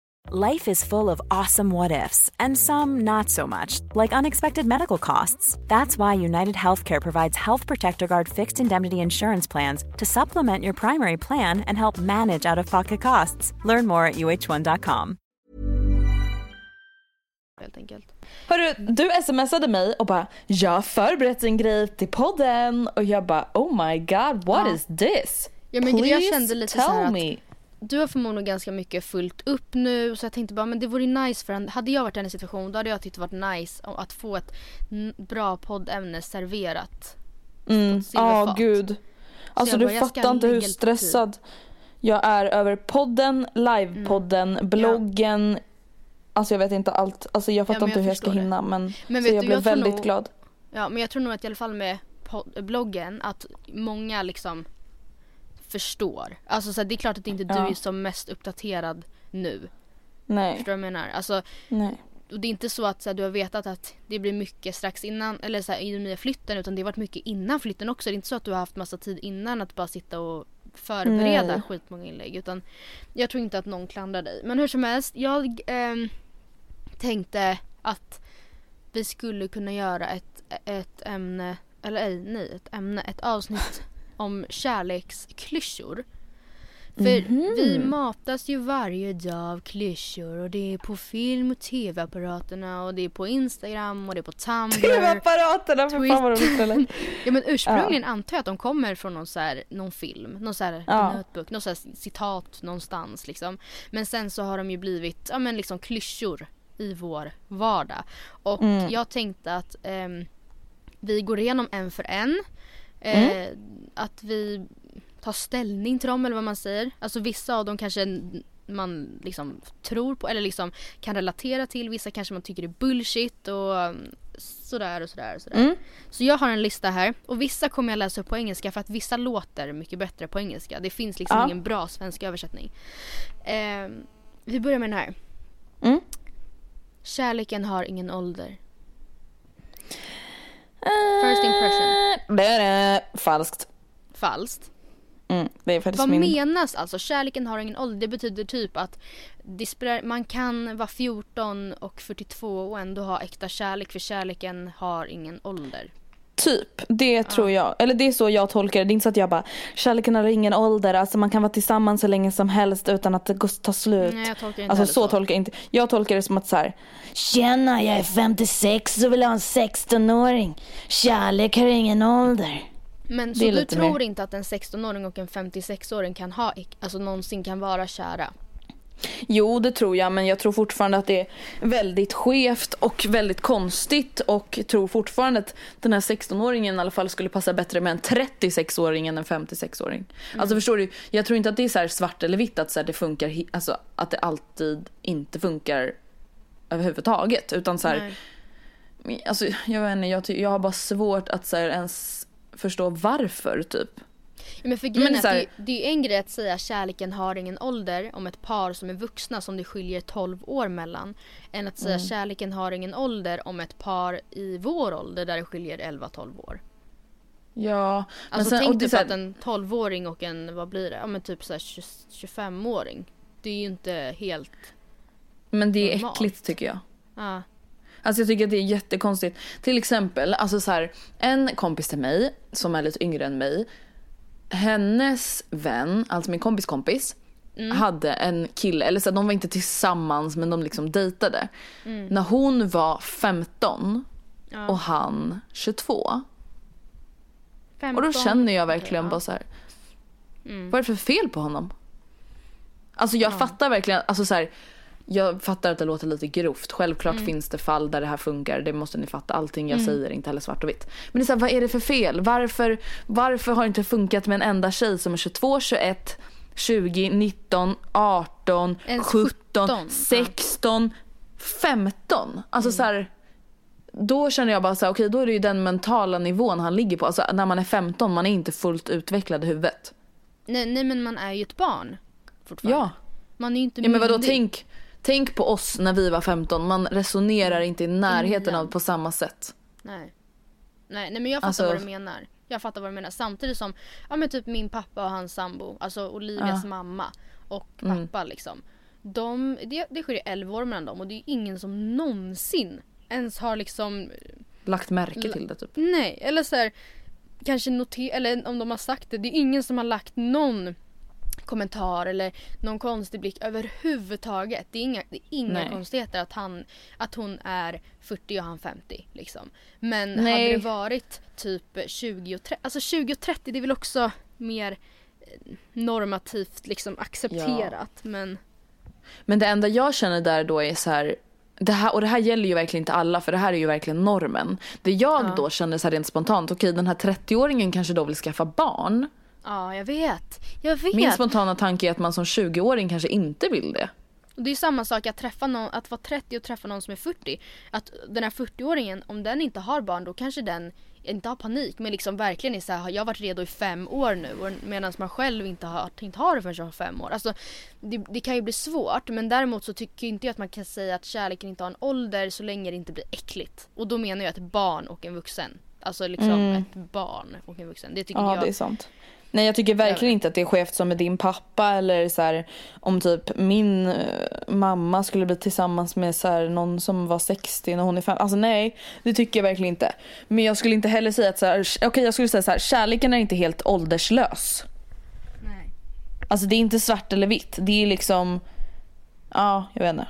Life is full of awesome what ifs, and some not so much, like unexpected medical costs. That's why United Healthcare provides Health Protector Guard fixed indemnity insurance plans to supplement your primary plan and help manage out of pocket costs. Learn more at uh1.com. Helt enkelt. Hörru, du smsade mig och bara jag har förberett en grej till podden och jag bara oh my god what Ja. is this? Ja, men jag Please kände lite tell så här att- me. Du har förmodligen ganska mycket fullt upp nu så jag tänkte bara men det vore nice för en, hade jag varit i en situation då hade jag tyckt det varit nice om- att få ett bra poddämne serverat. Mm. Ja gud. Alltså du bara, fattar inte hur stressad jag är över podden, livepodden, Mm. bloggen. Alltså jag vet inte allt. Alltså jag fattar inte jag hur jag ska det. hinna men, Men så jag du, blev jag väldigt nog- glad. Ja men jag tror nog att i alla fall med bloggen att många liksom förstår. Alltså så här, det är klart att inte du Ja. är som mest uppdaterad nu. Nej, Förstår du vad jag menar? Alltså, nej. och det är inte så att så här, du har vetat att det blir mycket strax innan eller så här, i den nya flytten utan det har varit mycket innan flytten också. Det är inte så att du har haft massa tid innan att bara sitta och förbereda Nej. skitmånga inlägg utan jag tror inte att någon klandrar dig. Men hur som helst, jag ehm, tänkte att vi skulle kunna göra ett, ett ämne, eller ej, nej, ett ämne, ett avsnitt om kärleksklyschor. För vi matas ju varje dag av klyschor och det är på film och tv-apparaterna och det är på Instagram och det är på Tumblr. TV-apparaterna för fan vad eller? Ja men ursprungligen antar jag att de kommer från någon, så här, någon film, någon så här Ja. notebook, någon så här citat någonstans liksom. Men sen så har de ju blivit, ja men liksom klyschor i vår vardag. Och Mm. jag tänkte att ehm, vi går igenom en för en. Eh, Att vi tar ställning till dem eller vad man säger. Alltså vissa av dem kanske man liksom tror på eller liksom kan relatera till. Vissa kanske man tycker är bullshit och um, sådär och sådär och sådär. Mm. Så jag har en lista här och vissa kommer jag läsa upp på engelska för att vissa låter mycket bättre på engelska. Det finns liksom Ja. ingen bra svensk översättning. Eh, vi börjar med den här. Mm. Kärleken har ingen ålder. First impression. Det är falskt. Falskt. Mm, det är faktiskt Vad min... menas alltså? Kärleken har ingen ålder. Det betyder typ att man kan vara 14 och 42 och ändå ha äkta kärlek för kärleken har ingen ålder. Typ, det tror jag. Eller det är så jag tolkar det. Det är inte så att jag bara, kärleken har ingen ålder. Alltså man kan vara tillsammans så länge som helst utan att det går- tar slut. Nej, jag tolkar inte Alltså så, så. tolkar jag inte. Jag tolkar det som att så här, Tjena, jag är 56 och vill ha en 16-åring. Kärlek har ingen ålder. Men så du tror mer. inte att en 16-åring och en 56-åring kan ha, alltså någonsin kan vara kära? Jo, det tror jag, men jag tror fortfarande att det är väldigt skevt och väldigt konstigt och tror fortfarande att den här 16-åringen i alla fall skulle passa bättre med en 36-åring än en 56-åring. Alltså förstår du, jag tror inte att det är så här svart eller vitt att så det funkar, alltså att det alltid inte funkar överhuvudtaget utan så här, alltså jag vet inte, jag, jag har bara svårt att så här ens förstå varför typ. Ja, Men för grejen Men är så att här- det, det är en grej att säga kärleken har ingen ålder om ett par som är vuxna som det skiljer 12 år mellan. Än att säga kärleken har ingen ålder om ett par i vår ålder där det skiljer 11-12 år. Ja, men Alltså sen, tänk är typ här- att en 12-åring och en, vad blir det? Ja men typ så här 20 25-åring. Det är ju inte helt, men det är normalt. äckligt tycker jag. ja. Alltså jag tycker att det är jättekonstigt. Till exempel, alltså så här, en kompis till mig som är lite yngre än mig. Hennes vän, alltså min kompis kompis, hade en kille, eller så de var inte tillsammans men de liksom dejtade. När hon var 15 och han 22. Och då 15. känner jag verkligen Ja. bara så här. Vad är det för fel på honom? Alltså jag fattar verkligen, alltså så här, jag fattar att det låter lite grovt. Självklart finns det fall där det här funkar. Det måste ni fatta. Allting jag säger är inte heller svart och vitt. Men det är så här, vad är det för fel? Varför, varför har det inte funkat med en enda tjej som är 22, 21, 20, 19, 18, Ens 17, 17, 16, 15? Alltså så här, då känner jag bara så här, okej då är det ju den mentala nivån han ligger på. Alltså när man är 15, man är inte fullt utvecklad i huvudet. Nej, nej men man är ju ett barn fortfarande. Ja. Man är ju inte Ja men vadå, myndig. tänk, tänk på oss när vi var 15. Man resonerar inte i närheten av på samma sätt. Nej. nej. Nej men jag fattar Alltså- vad du menar. Jag fattar vad du menar. Samtidigt som, ja men typ min pappa och hans sambo, alltså Olivias mamma och Mm. pappa liksom. De, det, det skiljer 11 år mellan dem och det är ingen som någonsin ens har liksom, Lagt märke till det typ. nej eller så här, kanske noter, eller om de har sagt det, det är ingen som har lagt någon kommentar eller någon konstig blick överhuvudtaget. Det är inga, det är inga Nej. konstigheter att, han, att hon är 40 och han 50. Liksom. Men Nej. hade det varit typ 20 och 30, alltså 20 och 30 det är väl också mer eh, normativt liksom accepterat. Men Men det enda jag känner där då är så här. Det här, och det här gäller ju verkligen inte alla för det här är ju verkligen normen. Det jag Ja. då känner så här rent spontant, okej den här 30-åringen kanske då vill skaffa barn. Ja, jag vet. Jag vet. Min spontana tanke är att man som 20-åring kanske inte vill det. Och det är samma sak att träffa någon, att vara 30 och träffa någon som är 40. Att den här 40-åringen, om den inte har barn då kanske den inte har panik men liksom verkligen är så här, jag har varit redo i fem år nu medan man själv inte har tänkt ha det förrän jag har fem år. Alltså det, det kan ju bli svårt men däremot så tycker inte jag att man kan säga att kärleken inte har en ålder så länge det inte blir äckligt. Och då menar jag ett barn och en vuxen. Alltså liksom ett barn och en vuxen. Det tycker Mm. Ja jag. det är sant. Nej jag tycker verkligen inte att det är skevt som med din pappa eller så här, om typ min eh, mamma skulle bli tillsammans med så här, någon som var 60 när hon är 5. Alltså nej, det tycker jag verkligen inte. Men jag skulle inte heller säga att så här, okej jag skulle säga så här, kärleken är inte helt ålderslös. Nej. Alltså det är inte svart eller vitt. Det är liksom, ja jag vet inte.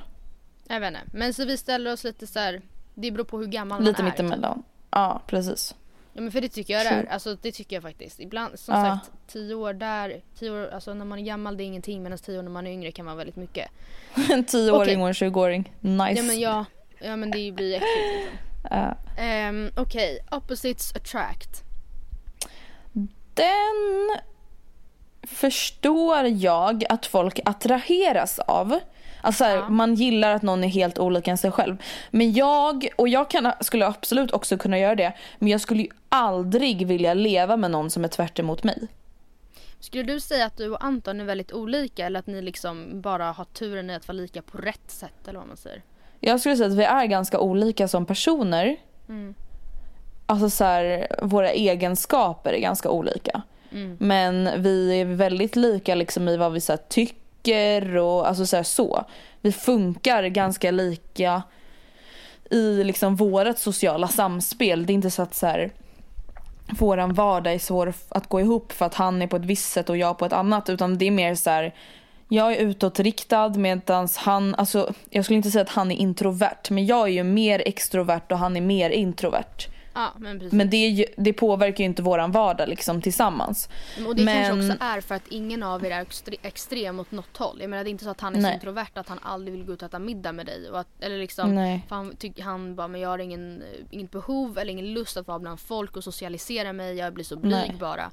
Jag vet inte. Men så vi ställer oss lite så här. det beror på hur gammal Lite man är. typ. mittemellan. Ja precis. Ja men för det tycker jag det är. Alltså det tycker jag faktiskt. Ibland som Ja. sagt tio år där, tio år, alltså när man är gammal det är ingenting medan tio år när man är yngre kan vara väldigt mycket. En 10-åring Okej. och en 20-åring. Nice. Ja men ja, ja men det blir äckligt liksom. Ja. Um, Okej, opposites attract. den förstår jag att folk attraheras av. Alltså här, Ja. man gillar att någon är helt olik än sig själv. Men jag, och jag kan, skulle absolut också kunna göra det. Men jag skulle ju aldrig vilja leva med någon som är tvärt emot mig. Skulle du säga att du och Anton är väldigt olika eller att ni liksom bara har turen i att vara lika på rätt sätt eller vad man säger? Jag skulle säga att vi är ganska olika som personer. Mm. Alltså så här, våra egenskaper är ganska olika. Mm. Men vi är väldigt lika liksom i vad vi så här, tycker och alltså så, här, så. Vi funkar ganska lika i liksom vårt sociala samspel. Det är inte så att så här, våran vardag är svår att gå ihop för att han är på ett visst sätt och jag på ett annat. Utan det är mer så här, jag är utåtriktad medan han, alltså jag skulle inte säga att han är introvert. Men jag är ju mer extrovert och han är mer introvert. Ja men. Men det, det påverkar ju inte våran vardag liksom tillsammans. Och det kanske Men- också är för att ingen av er är extre- extrem åt något håll. Jag menar det är inte så att han är så Nej. introvert att han aldrig vill gå ut och äta middag med dig. Att, eller liksom, Nej. för han, tycker han bara men jag har ingen, inget behov eller ingen lust att vara bland folk och socialisera mig. Jag blir så blyg Nej. bara.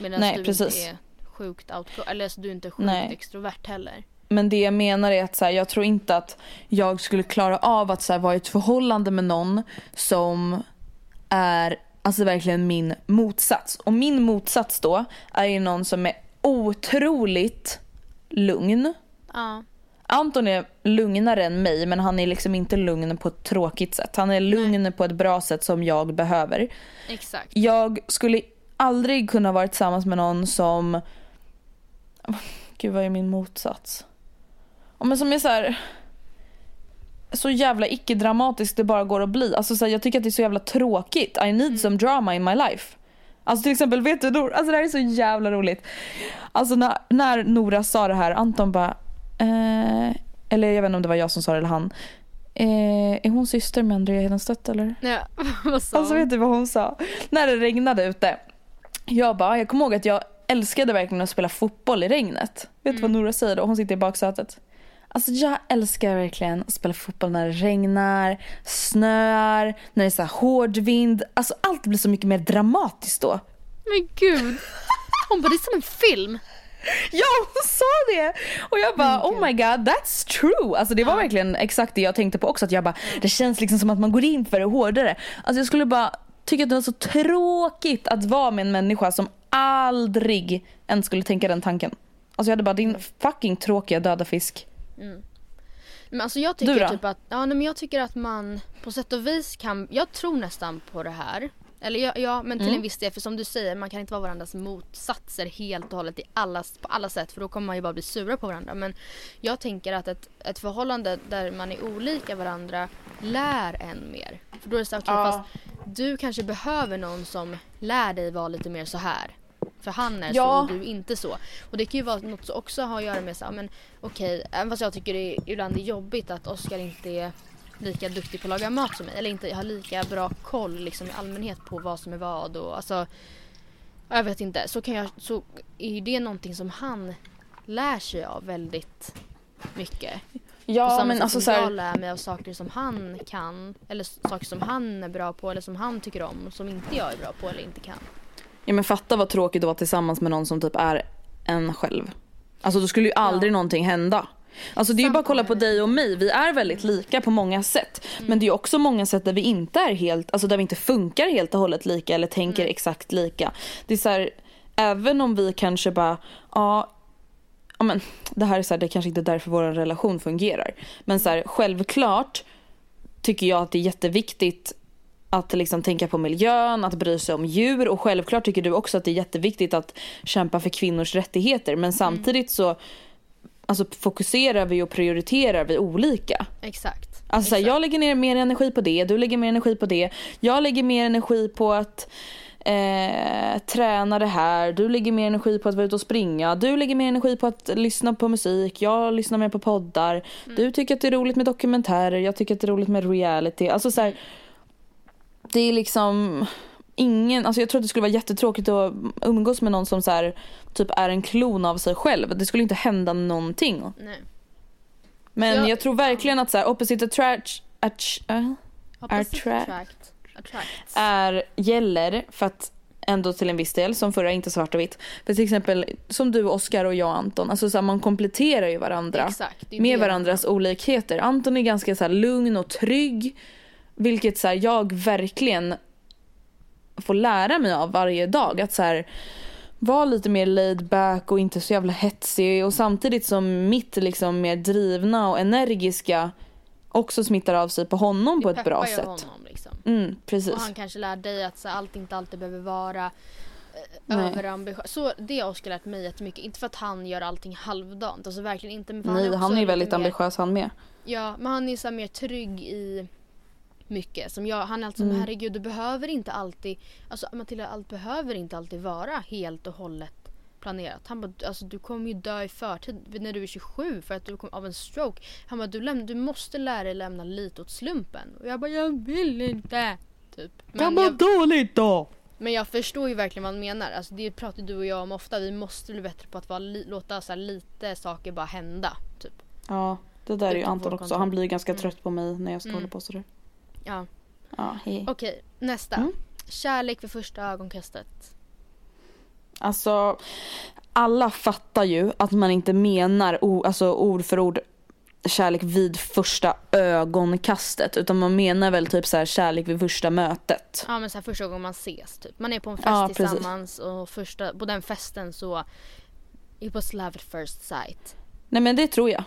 Medan Nej, du precis. inte är sjukt outgo- eller så du är inte sjukt Nej. extrovert heller. Men det jag menar är att så här, jag tror inte att jag skulle klara av att så här, vara i ett förhållande med någon som är alltså verkligen min motsats. Och min motsats då är ju någon som är otroligt lugn. Ja. Anton är lugnare än mig men han är liksom inte lugn på ett tråkigt sätt. Han är lugn på ett bra sätt som jag behöver. Exakt. Jag skulle aldrig kunna vara tillsammans med någon som... Gud vad är min motsats? Ja, men som är så här... Så jävla icke-dramatisk det bara går att bli. Alltså så här, jag tycker att det är så jävla tråkigt. I need some drama in my life. Alltså till exempel, vet du Nor, alltså det här är så jävla roligt. Alltså när, när Nora sa det här, Anton bara, eh, eller jag vet inte om det var jag som sa det eller han. Eh, är hon syster med Andrea Hedenstedt eller? Ja, vad sa Alltså vet du vad hon sa? När det regnade ute. Jag bara, jag kommer ihåg att jag älskade verkligen att spela fotboll i regnet. Vet du vad Nora säger då? Hon sitter i baksätet. Alltså jag älskar verkligen att spela fotboll när det regnar, snöar, när det är så här hård vind. Alltså allt blir så mycket mer dramatiskt då. Men gud. Hon bara det är som en film. Ja, hon sa det! Och jag bara, oh my god, that's true. Alltså det var verkligen exakt det jag tänkte på också. Att jag bara, det känns liksom som att man går in för det hårdare. Alltså jag skulle bara tycka att det var så tråkigt att vara med en människa som aldrig ens skulle tänka den tanken. Alltså jag hade bara, din fucking tråkiga döda fisk. Men alltså jag Du tycker då? typ att, ja nej, men jag tycker att man på sätt och vis kan, jag tror nästan på det här. Eller ja, ja men till Mm. en viss del för som du säger man kan inte vara varandras motsatser helt och hållet i alla, på alla sätt för då kommer man ju bara bli sura på varandra. Men jag tänker att ett, ett förhållande där man är olika varandra lär en mer. För då är det så okej, Ja. fast du kanske behöver någon som lär dig vara lite mer så här. För han är så Ja. och du är inte så. Och det kan ju vara något som också har att göra med så men okej, även fast jag tycker det är, ibland är jobbigt att Oskar inte är lika duktig på att laga mat som mig. Eller inte har lika bra koll liksom i allmänhet på vad som är vad och alltså jag vet inte. Så kan jag, så är ju det någonting som han lär sig av väldigt mycket. På Ja samma men sätt alltså som så här, jag lär mig av saker som han kan eller saker som han är bra på eller som han tycker om som inte jag är bra på eller inte kan. Ja men fatta vad tråkigt att vara tillsammans med någon som typ är en själv. Alltså då skulle ju aldrig någonting hända. Alltså det är ju bara att kolla på dig och mig. Vi är väldigt lika på många sätt. Men det är också många sätt där vi inte är helt, alltså där vi inte funkar helt och hållet lika eller tänker exakt lika. Det är så här, även om vi kanske bara, ja, ja men det här är så här, det är kanske inte är därför vår relation fungerar. Men så här, självklart tycker jag att det är jätteviktigt att liksom tänka på miljön, att bry sig om djur och självklart tycker du också att det är jätteviktigt att kämpa för kvinnors rättigheter men samtidigt så alltså, fokuserar vi och prioriterar vi olika. Exakt. Alltså Exakt. jag lägger ner mer energi på det, du lägger mer energi på det. Jag lägger mer energi på att eh, träna det här, du lägger mer energi på att vara ute och springa, du lägger mer energi på att lyssna på musik, jag lyssnar mer på poddar. Du tycker att det är roligt med dokumentärer, jag tycker att det är roligt med reality. Alltså så här, det är liksom ingen, alltså jag tror att det skulle vara jättetråkigt att umgås med någon som så här, typ är en klon av sig själv. Det skulle inte hända någonting. Nej. Men Jag- jag, tror verkligen att så här, opposite attract, att, äh, Opposite Attract. attract. Attract. är, gäller för att ändå till en viss del, som förra inte svart och vitt. För till exempel som du Oskar och jag Anton, alltså så här, man kompletterar ju varandra Exakt, med varandras olikheter. Anton är ganska så här, lugn och trygg, vilket så här, jag verkligen får lära mig av varje dag. Att så här, vara lite mer laid back och inte så jävla hetsig och samtidigt som mitt liksom mer drivna och energiska också smittar av sig på honom på Det ett bra sätt. honom liksom. Mm, precis. Och han kanske lär dig att så, allt inte alltid behöver vara eh, överambitiöst. Så det har Oskar lärt mig jättemycket. Inte för att han gör allting halvdant. Alltså verkligen inte. Men Nej, han är lite väldigt mer- ambitiös han med. Ja, men han är så mer trygg i mycket. Som jag, han är alltså Mm. herregud du behöver inte alltid, alltså Matilda allt behöver inte alltid vara helt och hållet planerat. Han bara, alltså du kommer ju dö i förtid när du är 27 för att du kom av en stroke. Han bara, du, läm- du måste lära dig lämna lite åt slumpen. Och jag bara, jag vill inte. Typ. Men jag, dåligt då! men jag förstår ju verkligen vad han menar. Alltså det pratar du och jag om ofta. Vi måste bli bättre på att vara låta så lite saker bara hända. Typ. Ja, det där är ju Anton också. Han blir ganska Mm. trött på mig när jag ska Mm. hålla på sådär. Ja. Ja, hej. Okej, nästa. Mm. Kärlek vid första ögonkastet. Alltså, alla fattar ju att man inte menar alltså, ord för ord kärlek vid första ögonkastet. Utan man menar väl typ så här kärlek vid första mötet. Ja men så här första gången man ses typ. Man är på en fest Ja, tillsammans och första, på den festen så It was love at first sight. Nej men det tror jag.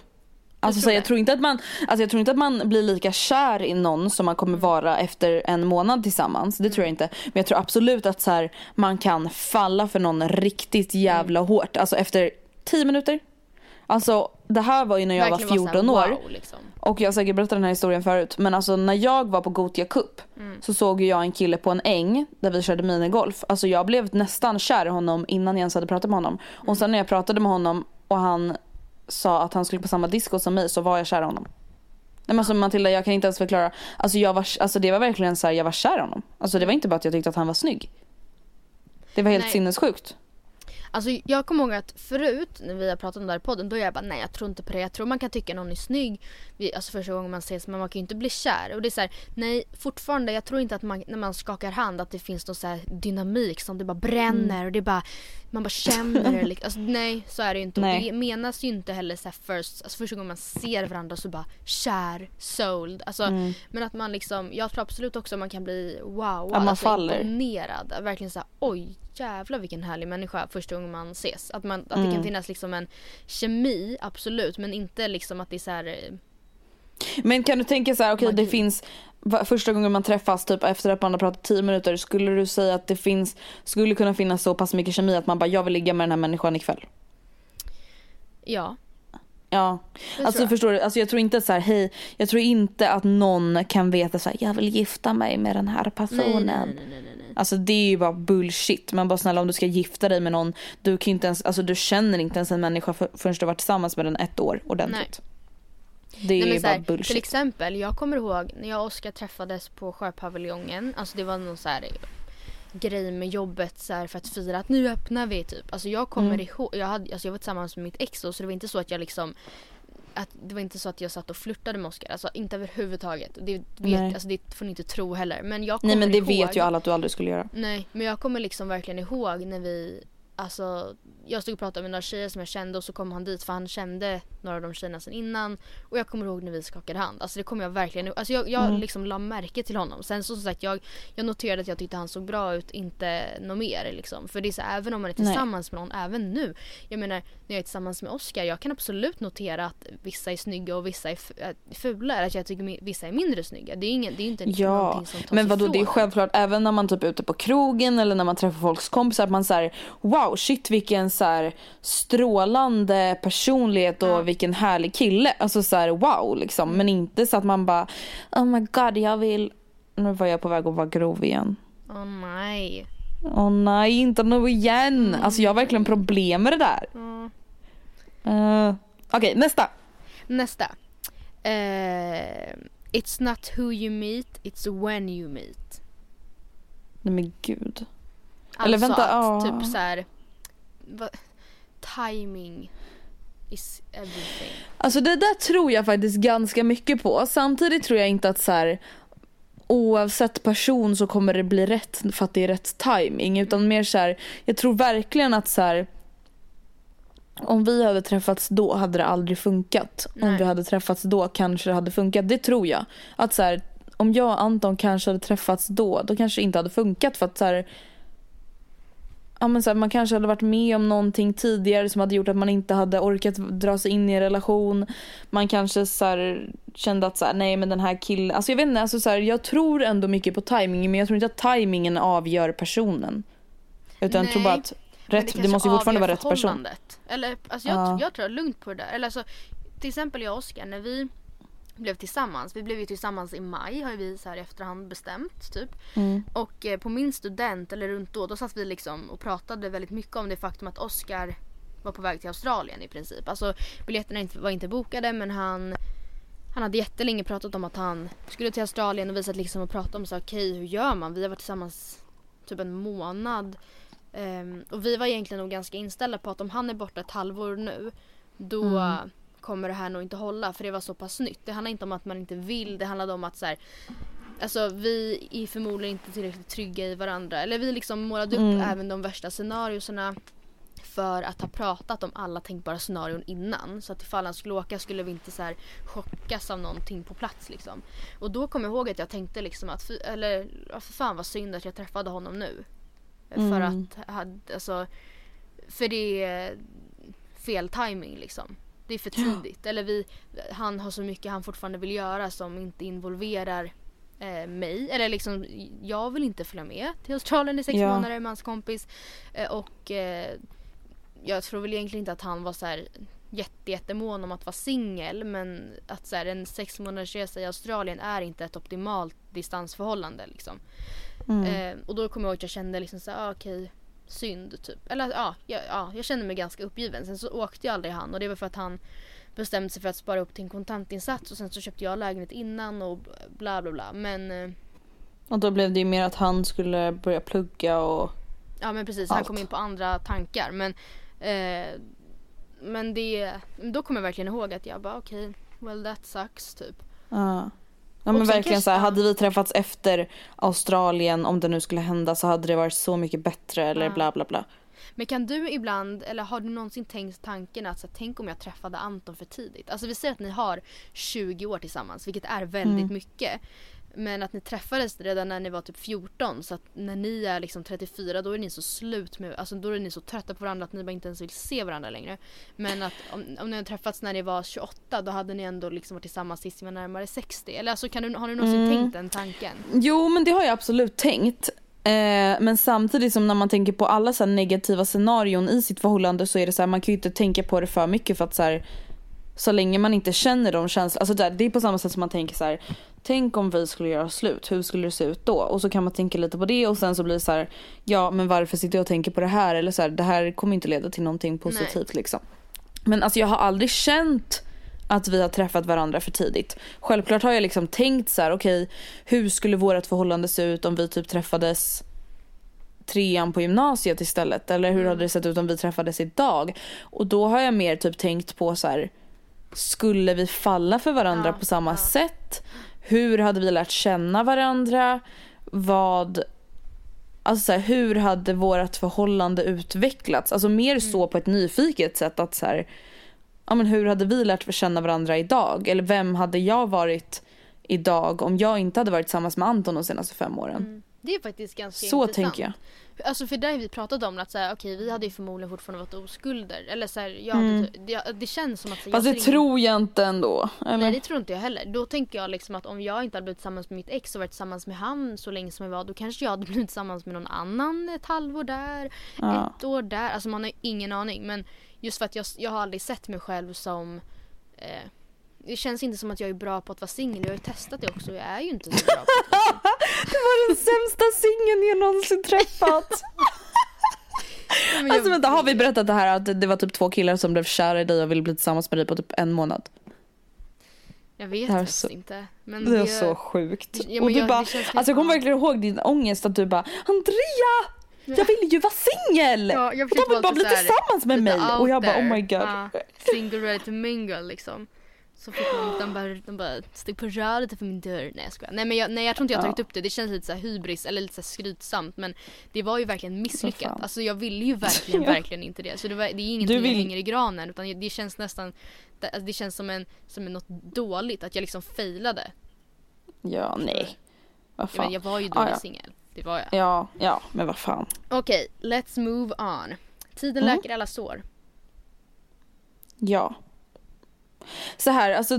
Alltså, tror så jag, tror inte att man, alltså jag tror inte att man blir lika kär i någon som man Mm. kommer vara efter en månad tillsammans. Det tror jag inte. Men jag tror absolut att så här, man kan falla för någon riktigt jävla Mm. hårt. Alltså efter 10 minuter. Alltså det här var ju när jag Verkligen var så här, 14 år. Wow, liksom. Och jag har säkert berättat den här historien förut. Men alltså när jag var på Gotia Cup Mm. så såg jag en kille på en äng där vi körde minigolf. Alltså jag blev nästan kär i honom innan jag ens hade pratat med honom. Mm. Och sen när jag pratade med honom och han sa att han skulle på samma disco som mig så var jag kär i honom. Nej men alltså Matilda jag kan inte ens förklara. Alltså, jag var, alltså det var verkligen så här, jag var kär i honom. Alltså det var inte bara att jag tyckte att han var snygg. Det var helt Nej. sinnessjukt. Alltså jag kommer ihåg att förut när vi har pratat om det här i podden då jag bara nej jag tror inte på det. Jag tror man kan tycka någon är snygg vid, alltså första gången man ses men man kan ju inte bli kär. Och det är så här, nej fortfarande jag tror inte att man när man skakar hand att det finns någon så här dynamik som det bara bränner Mm. och det bara man bara känner det. liksom. Alltså, nej så är det ju inte. Och Nej. det menas ju inte heller så first, alltså första gången man ser varandra så bara kär, sold. Alltså, Mm. Men att man liksom, jag tror absolut också man kan bli wow, man alltså faller. imponerad. Verkligen så här, oj jävlar vilken härlig människa första gången man ses. Att, man, att det Mm. kan finnas liksom en kemi, absolut. Men inte liksom att det är så här, eh, Men kan du tänka så här, okej det Magi. finns första gången man träffas typ efter att man har pratat 10 minuter skulle du säga att det finns skulle kunna finnas så pass mycket kemi att man bara jag vill ligga med den här människan ikväll? ja. Ja, Det alltså jag. förstår du, alltså jag tror inte så här, hej, jag tror inte att någon kan veta så här, jag vill gifta mig med den här Nej, personen. nej, nej, nej, nej, nej. Alltså det är ju bara bullshit. Men bara snälla om du ska gifta dig med någon, du kan inte ens, alltså du känner inte ens en människa för, förrän du varit tillsammans med den ett år ordentligt. Det är Nej, bara här, bullshit. till exempel, jag kommer ihåg när jag och Oskar träffades på Sjöpaviljongen. Alltså det var någon så här grej med jobbet så här, för att fira att nu öppnar vi typ. Alltså jag kommer Mm. ihåg, jag, hade, alltså jag var tillsammans med mitt ex då, så det var inte så att jag liksom att det var inte så att jag satt och flörtade med Oskar. Alltså inte överhuvudtaget. Det, Nej. vet, alltså, det får ni inte tro heller. Men jag kommer Nej men det ihåg, vet ju alla att du aldrig skulle göra. Nej, men jag kommer liksom verkligen ihåg när vi Alltså, jag stod och pratade med några tjejer som jag kände och så kom han dit för han kände några av de tjejerna sen innan. Och jag kommer ihåg när vi skakade hand. Alltså det kommer jag verkligen Alltså jag, jag Mm. liksom la märke till honom. Sen så som sagt jag, jag noterade att jag tyckte han såg bra ut, inte något mer liksom. För det är så även om man är Nej. tillsammans med någon, även nu. Jag menar, när jag är tillsammans med Oscar, jag kan absolut notera att vissa är snygga och vissa är är fula. Eller att jag tycker vissa är mindre snygga. Det är, ingen, det är inte Ja, någonting som tas men vadå det är ifrån självklart även när man typ är ute på krogen eller när man träffar folks kompisar att man säger wow shit vilken så här strålande personlighet och Ja. vilken härlig kille. Alltså så här wow liksom men inte så att man bara oh my god jag vill nu var jag på väg att vara grov igen. Åh nej. Åh nej inte nu igen. Alltså jag har verkligen problem med det där. Mm. Eh, Okej nästa. Nästa. Eh, it's not who you meet, it's when you meet. Nej men gud. Alltså Eller vänta, att ja. typ så här, va, timing is everything. Alltså det där tror jag faktiskt ganska mycket på. Samtidigt tror jag inte att så här, oavsett person så kommer det bli rätt för att det är rätt timing utan mer så här, jag tror verkligen att så här, om vi hade träffats då hade det aldrig funkat. Om Nej. vi hade träffats då kanske det hade funkat. Det tror jag. Att så här, om jag och Anton kanske hade träffats då, då kanske det inte hade funkat för att så här, ja, men så här, man kanske hade varit med om någonting tidigare som hade gjort att man inte hade orkat dra sig in i en relation. Man kanske så här, kände att så här, nej men den här killen, alltså jag vet inte, alltså så jag tror ändå mycket på timingen men jag tror inte att timingen avgör personen. Utan jag tror bara Nej, att rätt, det, kanske måste ju fortfarande vara rätt person. Eller, alltså jag, Ja. jag tror lugnt på det där. Eller alltså, till exempel jag och Oskar, när vi blev tillsammans. Vi blev ju tillsammans i maj har ju vi så här efterhand bestämt typ. Mm. Och eh, på min student eller runt då, då satt vi liksom och pratade väldigt mycket om det faktum att Oskar var på väg till Australien i princip. Alltså biljetterna var inte bokade men han han hade jättelänge pratat om att han skulle till Australien och vi satt liksom och pratade om så okej hur gör man? Vi har varit tillsammans typ en månad. Ehm, och vi var egentligen nog ganska inställda på att om han är borta ett halvår nu då Mm. Kommer det här nog inte hålla för det var så pass nytt. Det handlar inte om att man inte vill, det handlade om att så här, Alltså vi är förmodligen inte tillräckligt trygga i varandra. Eller vi liksom målade upp Mm. även de värsta scenarierna för att ha pratat om alla tänkbara scenarion innan. Så att ifall han skulle åka skulle vi inte så här chockas av någonting på plats liksom. Och då kom jag ihåg att jag tänkte liksom att, fy, eller för fan vad synd att jag träffade honom nu. För Mm. att, hade- alltså, för det är fel timing liksom. Det är för tidigt. Eller vi, han har så mycket han fortfarande vill göra som inte involverar eh, mig. Eller liksom, jag vill inte följa med till Australien i sex Ja. månader med hans kompis. Eh, och eh, jag tror väl egentligen inte att han var så här jätte, jättemån om att vara singel men att så här, en sex månaders resa i Australien är inte ett optimalt distansförhållande liksom. Mm. Eh, och då kommer jag ihåg att jag kände liksom så här, ah, okej, synd typ. Eller ja jag, ja, jag kände mig ganska uppgiven. Sen så åkte jag aldrig han och det var för att han bestämde sig för att spara upp till en kontantinsats och sen så köpte jag lägenhet innan och bla bla bla. Men eh, Och då blev det ju mer att han skulle börja plugga och ja men precis, han Allt. kom in på andra tankar. Men, eh, men det, då kommer jag verkligen ihåg att jag bara okej, well that sucks typ. Ja. Ja men verkligen kanske- så här, hade vi träffats efter Australien om det nu skulle hända så hade det varit så mycket bättre eller Ja. bla bla bla. Men kan du ibland, eller har du någonsin tänkt tanken att så, tänk om jag träffade Anton för tidigt? Alltså vi säger att ni har 20 år tillsammans, vilket är väldigt Mm. mycket. Men att ni träffades redan när ni var typ 14 så att när ni är liksom 34 då är ni så slut med, alltså då är ni så trötta på varandra att ni bara inte ens vill se varandra längre. Men att om, om ni har träffats när ni var 28 då hade ni ändå liksom varit tillsammans tills ni var närmare 60. Eller alltså kan du, har du någonsin Mm. tänkt den tanken? Jo men det har jag absolut tänkt. Eh, men samtidigt som när man tänker på alla så negativa scenarion i sitt förhållande så är det så här, man kan ju inte tänka på det för mycket för att så här, så länge man inte känner de känslorna, alltså där, det är på samma sätt som man tänker så här, tänk om vi skulle göra slut, hur skulle det se ut då? Och så kan man tänka lite på det och sen så blir det så här, ja men varför sitter jag och tänker på det här? Eller så här, det här kommer inte leda till någonting positivt liksom. Men alltså jag har aldrig känt att vi har träffat varandra för tidigt. Självklart har jag liksom tänkt så här, okej hur skulle vårt förhållande se ut om vi typ träffades trean på gymnasiet istället? Eller hur hade det sett ut om vi träffades idag? Och då har jag mer typ tänkt på så här, skulle vi falla för varandra Ja, på samma ja. sätt? Hur hade vi lärt känna varandra? Vad Alltså så här, hur hade vårt förhållande utvecklats? Alltså mer så på ett nyfiket sätt att så här, ja men hur hade vi lärt känna varandra idag? Eller vem hade jag varit idag om jag inte hade varit tillsammans med Anton de senaste fem åren? Det är faktiskt ganska Så intressant. tänker jag. Alltså för där har vi pratat om att så här, okej vi hade ju förmodligen fortfarande varit oskulder. Eller så här, ja, Mm. det, det, det känns som att... så, jag Fast det tror jag inte ändå. Eller? Nej det tror inte jag heller. Då tänker jag liksom att om jag inte hade blivit tillsammans med mitt ex och varit tillsammans med han så länge som jag var då kanske jag hade blivit tillsammans med någon annan ett halvår där, Ja. ett år där. Alltså man har ingen aning men just för att jag, jag har aldrig sett mig själv som eh, det känns inte som att jag är bra på att vara singel. Jag har ju testat det också och jag är ju inte så bra på att singel. Det var den sämsta singeln jag någonsin träffat. Jag alltså vänta, har vi berättat det här att det var typ två killar som blev kära i dig och ville bli tillsammans med dig på typ en månad? Jag vet Det faktiskt så- inte. Men Det är så sjukt. Ja, och du jag- bara, det alltså jag kommer verkligen ihåg din ångest att du bara Andrea! Jag vill ju vara singel! Ja, jag de vill bara bli lite så här- tillsammans med lite mig och jag bara oh my god. Ja, single ready to mingle liksom. Så fick man, de bara, de bara stod på rad utanför min dörr. Nej jag skojar. Nej men jag, nej, jag tror inte jag har tagit Ja. upp det. Det känns lite så hybris eller lite så skrytsamt men det var ju verkligen misslyckat. Alltså jag ville ju verkligen, Ja. verkligen inte det. Så det, var, det är ingenting vill- jag hänger i granen utan det känns nästan det, alltså, känns som, en, som något dåligt att jag liksom failade. Ja, nej. Vad Jag, fan. men, jag var ju Ah, dålig ja. singel. Det var jag. Ja, ja, men vad fan. Okej, let's move on. Tiden Mm. läker alla sår. Ja. Så här, alltså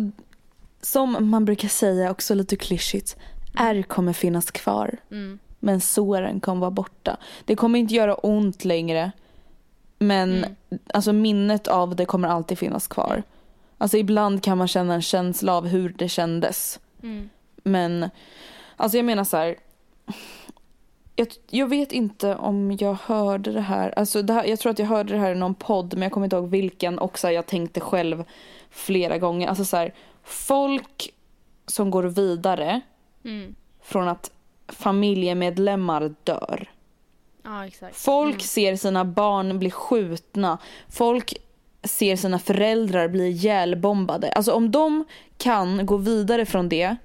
som man brukar säga också lite klyschigt. R kommer finnas kvar. Mm. Men såren kommer vara borta. Det kommer inte göra ont längre. Men Mm. alltså minnet av det kommer alltid finnas kvar. Alltså ibland kan man känna en känsla av hur det kändes. Mm. Men alltså jag menar så här. Jag, jag vet inte om jag hörde det här. Alltså det här. Jag tror att jag hörde det här i någon podd men jag kommer inte ihåg vilken. Och så här, jag tänkte själv flera gånger. Alltså så här, folk som går vidare Mm. från att familjemedlemmar dör. Exakt. Folk Mm. ser sina barn bli skjutna. Folk ser sina föräldrar bli ihjälbombade. Alltså om de kan gå vidare från det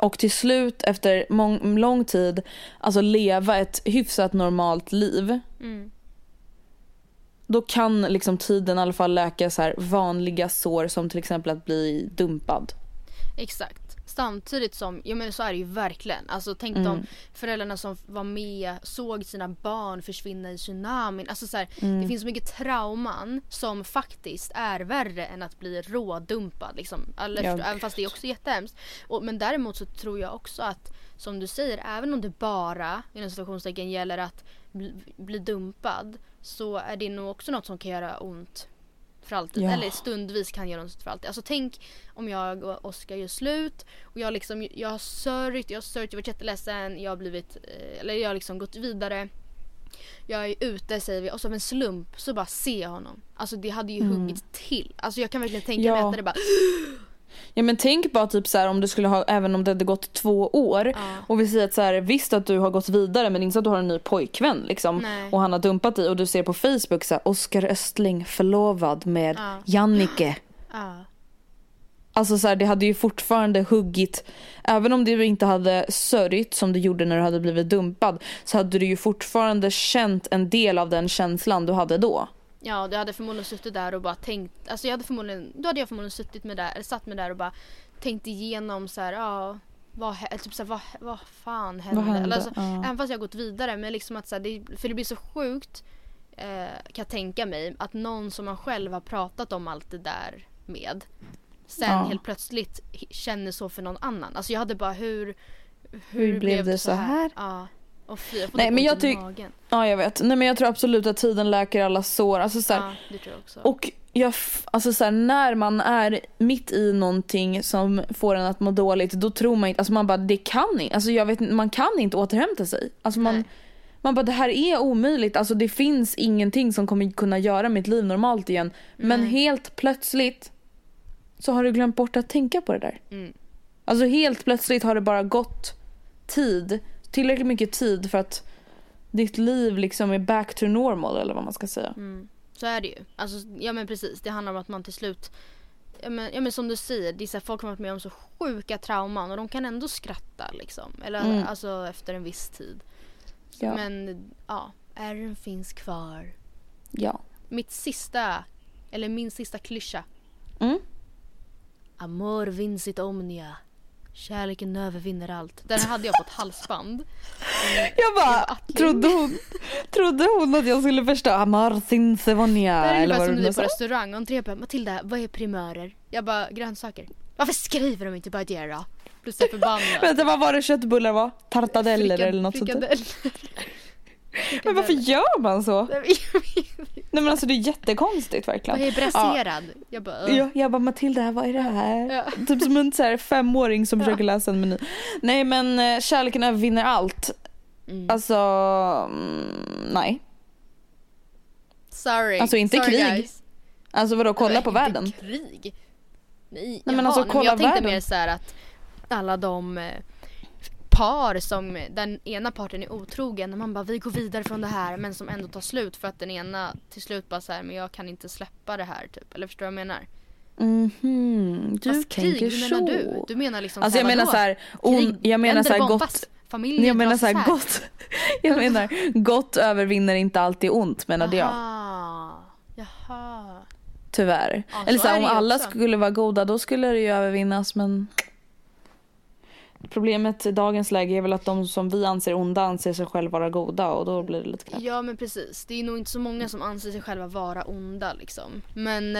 och till slut efter mång- lång tid alltså leva ett hyfsat normalt liv. Mm. Då kan liksom tiden i alla fall läka så här vanliga sår som till exempel att bli dumpad. Exakt. Samtidigt som, ja men så är det ju verkligen. Alltså tänk de Mm. föräldrarna som var med, såg sina barn försvinna i tsunamin. Alltså så här, Mm. det finns så mycket trauman som faktiskt är värre än att bli rådumpad. Liksom. Eller, Ja, även fast det är också jättehemskt. Och, men däremot så tror jag också att, som du säger, även om det bara inom situationstecken gäller att bli, bli dumpad så är det nog också något som kan göra ont för alltid. Ja. Eller stundvis kan göra ont för alltid. Alltså tänk om jag och Oskar gör slut och jag liksom, jag har sörjt, jag har sörjt, jag har varit jätteledsen, jag har blivit, eh, eller jag har liksom gått vidare. Jag är ute säger vi och av en slump så bara ser jag honom. Alltså det hade ju huggit till. Alltså jag kan verkligen tänka mig Mm. Ja. att det bara Ja men tänk bara typ så här om du skulle ha, även om det hade gått två år Ja. och vi säger att så här, visst att du har gått vidare men inte att du har en ny pojkvän liksom Nej. och han har dumpat dig och du ser på Facebook så här, Oskar Östling förlovad med Ja. Jannike. Ja. Alltså så här, det hade ju fortfarande huggit, även om du inte hade sörjt som du gjorde när du hade blivit dumpad så hade du ju fortfarande känt en del av den känslan du hade då. Ja, du hade förmodligen suttit där och bara tänkt, alltså jag hade förmodligen, då hade jag förmodligen suttit med där, eller satt med där och bara tänkt igenom så här, ja, vad, typ så här, vad, vad fan hände? hände? Eller alltså, Ja. Även fast jag har gått vidare, men liksom att så här, det, för det blir så sjukt, eh, kan jag tänka mig, att någon som man själv har pratat om allt det där med, sen Ja. helt plötsligt känner så för någon annan. Alltså jag hade bara hur, Hur blev det så här? Ja. Och fy, jag får Nej, men jag tyck- magen. Ja jag vet, nej men jag tror absolut att tiden läker alla sår. Alltså så här, Ja, det tror jag också. Och jag, f- alltså så här, när man är mitt i någonting som får en att må dåligt då tror man inte, alltså man bara det kan inte, alltså jag vet inte, man kan inte återhämta sig. Alltså man, Nej. man bara det här är omöjligt, alltså det finns ingenting som kommer kunna göra mitt liv normalt igen. Men Nej. helt plötsligt så har du glömt bort att tänka på det där. Mm. Alltså helt plötsligt har det bara gått tid, tillräckligt mycket tid för att ditt liv liksom är back to normal eller vad man ska säga. Mm. Så är det ju. Alltså, ja men precis. Det handlar om att man till slut Ja men, ja, men som du säger, det är så här, folk har varit med om så sjuka trauman och de kan ändå skratta liksom. Eller Mm. alltså efter en viss tid. Ja. Men ja, ärren finns kvar. Ja. Mitt sista, eller min sista klyscha. Mm. Amor vincit omnia. Kärleken övervinner allt. Den hade jag på ett halsband. Jag bara, trodde hon, trodde hon att jag skulle förstå Amar sin Sevonia Det här är eller ungefär som du nu på restaurang och bara Matilda, vad är primörer? Jag bara grönsaker. Varför skriver de inte bara det då? Blir så förbannad. Vänta vad var det köttbullar var? Tartadeller eller något sånt frikadeller. Men varför gör man så? Nej, men. Nej men alltså det är jättekonstigt verkligen. Jag är braserad. Jag bara, Ja, jag bara Matilda vad är det här? Ja. Typ som en så här femåring som försöker läsa en meny. Nej men eh, kärleken övervinner allt. Mm. Alltså, mm, nej. Sorry. Alltså, inte Sorry, krig. guys. Alltså vadå kolla Nej, på inte världen? krig. Nej, men jaha, alltså, nej, kolla jag tänkte världen. mer så här att alla de eh, par som den ena parten är otrogen och man bara vi går vidare från det här men som ändå tar slut för att den ena till slut bara så här men jag kan inte släppa det här typ. Eller förstår du vad jag menar? Mhm, du Fast krig, tänker hur så. menar du? Du menar liksom Alltså jag så menar så här, on, Krig, jag menar så här gott. bombas, familjer Jag menar så här gott. Jag menar gott övervinner inte alltid ont menade jag. Aha. Jaha. Tyvärr. Ja, Eller så så här, är om alla också. skulle vara goda då skulle det ju övervinnas men Problemet i dagens läge är väl att de som vi anser onda anser sig själva vara goda och då blir det lite knäppt. Ja men precis. Det är nog inte så många som anser sig själva vara onda liksom. Men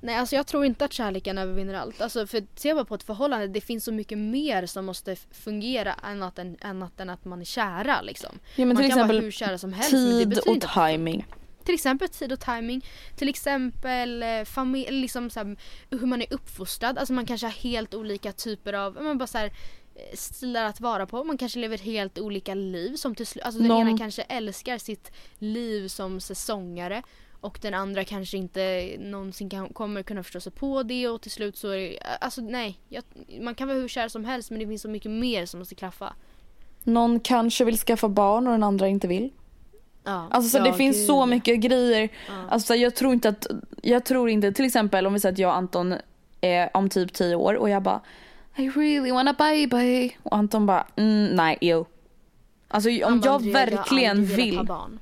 nej alltså jag tror inte att kärleken övervinner allt. Alltså för se bara på ett förhållande, det finns så mycket mer som måste fungera annat än, annat än att man är kära liksom. Ja, men man kan exempel vara hur kära som helst men det Tid och inte att- timing. Till exempel tid och timing. Till exempel eh, familj, liksom så här, hur man är uppfostrad. Alltså man kanske har helt olika typer av, men bara så här, stilar att vara på. Man kanske lever helt olika liv. Som till alltså den Någon- ena kanske älskar sitt liv som säsongare. Och den andra kanske inte någonsin kan, kommer kunna förstå sig på det och till slut så är det, alltså nej. Jag, man kan vara hur kär som helst men det finns så mycket mer som måste klaffa. Någon kanske vill skaffa barn och den andra inte vill. Ja, Alltså så ja, det finns gud, så ja. mycket grejer. Ja. Alltså jag tror inte att, jag tror inte, till exempel om vi säger att jag och Anton är om typ 10 år och jag bara I really want a baby. Och Anton bara mm, nej jo. Alltså om jag "Andrea, har verkligen velat vill. barn."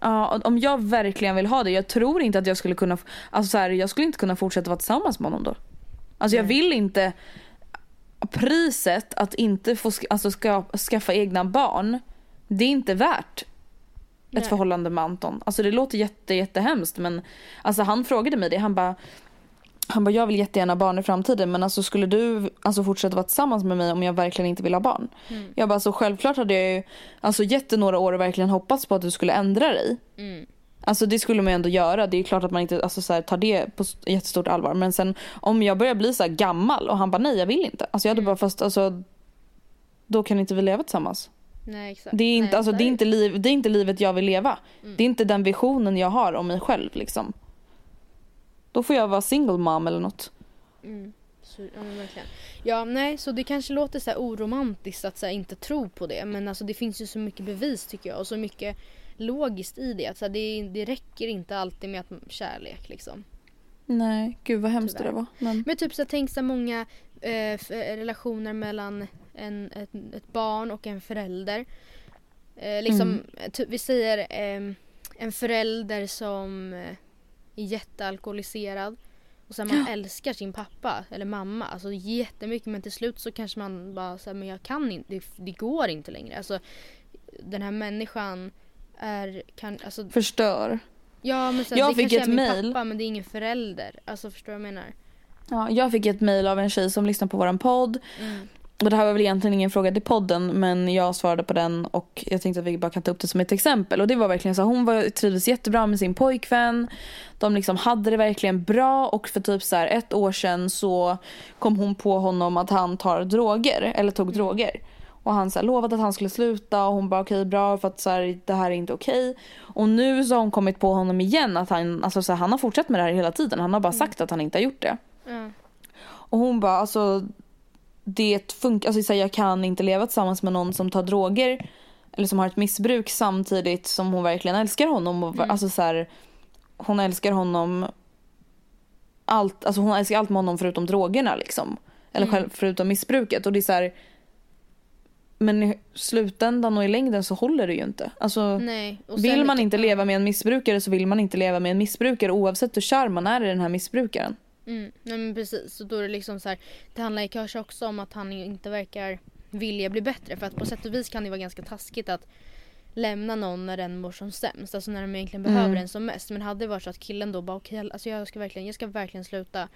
Ja, om jag verkligen vill ha det. Jag tror inte att jag skulle kunna, alltså så här, jag skulle inte kunna fortsätta vara tillsammans med honom då. Alltså jag vill inte, priset att inte få alltså, ska, skaffa egna barn, det är inte värt ett Nej. förhållande med Anton. Alltså det låter jätte, jättehemskt men alltså han frågade mig det, han bara han bara, jag vill jättegärna ha barn i framtiden men alltså skulle du alltså fortsätta vara tillsammans med mig om jag verkligen inte vill ha barn? Mm. Jag bara, så självklart hade jag ju alltså gett det några år och verkligen hoppats på att du skulle ändra dig. Mm. Alltså det skulle man ju ändå göra. Det är klart att man inte alltså, så här, tar det på jättestort allvar. Men sen om jag börjar bli så här gammal och han bara nej jag vill inte. Alltså jag Mm. hade bara fast alltså då kan inte vi leva tillsammans. Nej exakt. Det är inte, Nej, alltså, så det är är inte, liv, det är inte livet jag vill leva. Mm. Det är inte den visionen jag har om mig själv liksom. Då får jag vara single mom eller något. Mm. Så, ja, men verkligen. Ja, nej, så det kanske låter så här oromantiskt att så här, inte tro på det. Men alltså, det finns ju så mycket bevis tycker jag och så mycket logiskt i det. Att, så här, det, det räcker inte alltid med att kärlek liksom. Nej, gud vad hemskt Tyvärr. det var. Men... Men typ så här, tänk så här många eh, eh, relationer mellan en, ett, ett barn och en förälder. Eh, liksom, Mm. typ, vi säger eh, en förälder som eh, är jättealkoholiserad och sen man älskar sin pappa eller mamma alltså jättemycket men till slut så kanske man bara säger men jag kan inte, det, det går inte längre. Alltså den här människan är, kan, alltså Förstör. ja men här, Jag det fick kanske ett är min mail. pappa men det är ingen förälder. Alltså förstår du vad jag menar? Ja, jag fick ett mail av en tjej som lyssnar på våran podd. Mm. Och det här var väl egentligen ingen fråga till podden men jag svarade på den och jag tänkte att vi bara kan ta upp det som ett exempel. Och det var verkligen så hon var, trivdes jättebra med sin pojkvän. De liksom hade det verkligen bra och för typ så här ett år sedan så kom hon på honom att han tar droger eller tog droger. Och han så här, lovade att han skulle sluta och hon bara okej bra för att så här, det här är inte okej. Och nu så har hon kommit på honom igen att han, alltså så här, han har fortsatt med det här hela tiden. Han har bara sagt att han inte har gjort det. Ja. Och hon bara alltså det funkar, alltså jag kan inte leva tillsammans med någon som tar droger eller som har ett missbruk samtidigt som hon verkligen älskar honom och alltså så här, hon älskar honom allt, alltså hon älskar allt med honom förutom drogerna liksom. Eller själv, förutom missbruket och det är så här men i slutändan och i längden så håller det ju inte. Alltså, vill man inte leva med en missbrukare så vill man inte leva med en missbrukare oavsett hur kär man är i den här missbrukaren. Mm, nej men precis. Så då är det liksom så här, det handlar ju kanske också om att han inte verkar vilja bli bättre. För att på sätt och vis kan det vara ganska taskigt att lämna någon när den mår som sämst. Alltså när de egentligen behöver Mm. den som mest. Men hade det varit så att killen då bara okej, alltså jag ska verkligen, jag ska verkligen sluta.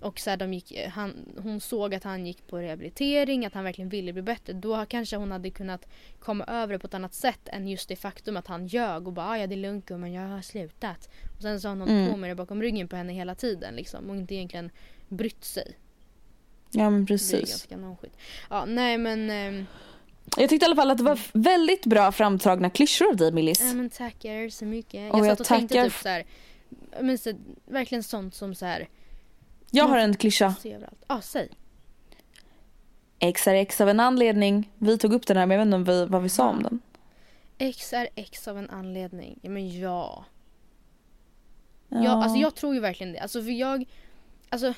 Och så här, de gick, han, hon såg att han gick på rehabilitering, att han verkligen ville bli bättre. Då kanske hon hade kunnat komma över det på ett annat sätt än just det faktum att han ljög och bara "Ah, ja det är lugnt men jag har slutat. Och sen så har han Mm. på med det bakom ryggen på henne hela tiden liksom och inte egentligen brytt sig. Ja men Det är precis. ganska nonskit. Ja nej men, ehm, Jag tyckte i alla fall att det var väldigt bra framtagna klyschor av dig Millis. ja, men tackar så mycket. Och jag jag satt och tänkte tackar typ så här, men så, verkligen sånt som så här, Jag har en klyscha. Ja säg. X är X av en anledning. Vi tog upp den här men jag vet inte om vi, vad vi sa om den. X är X av en anledning. Ja men ja. Ja, alltså jag tror ju verkligen det. Alltså för jag, alltså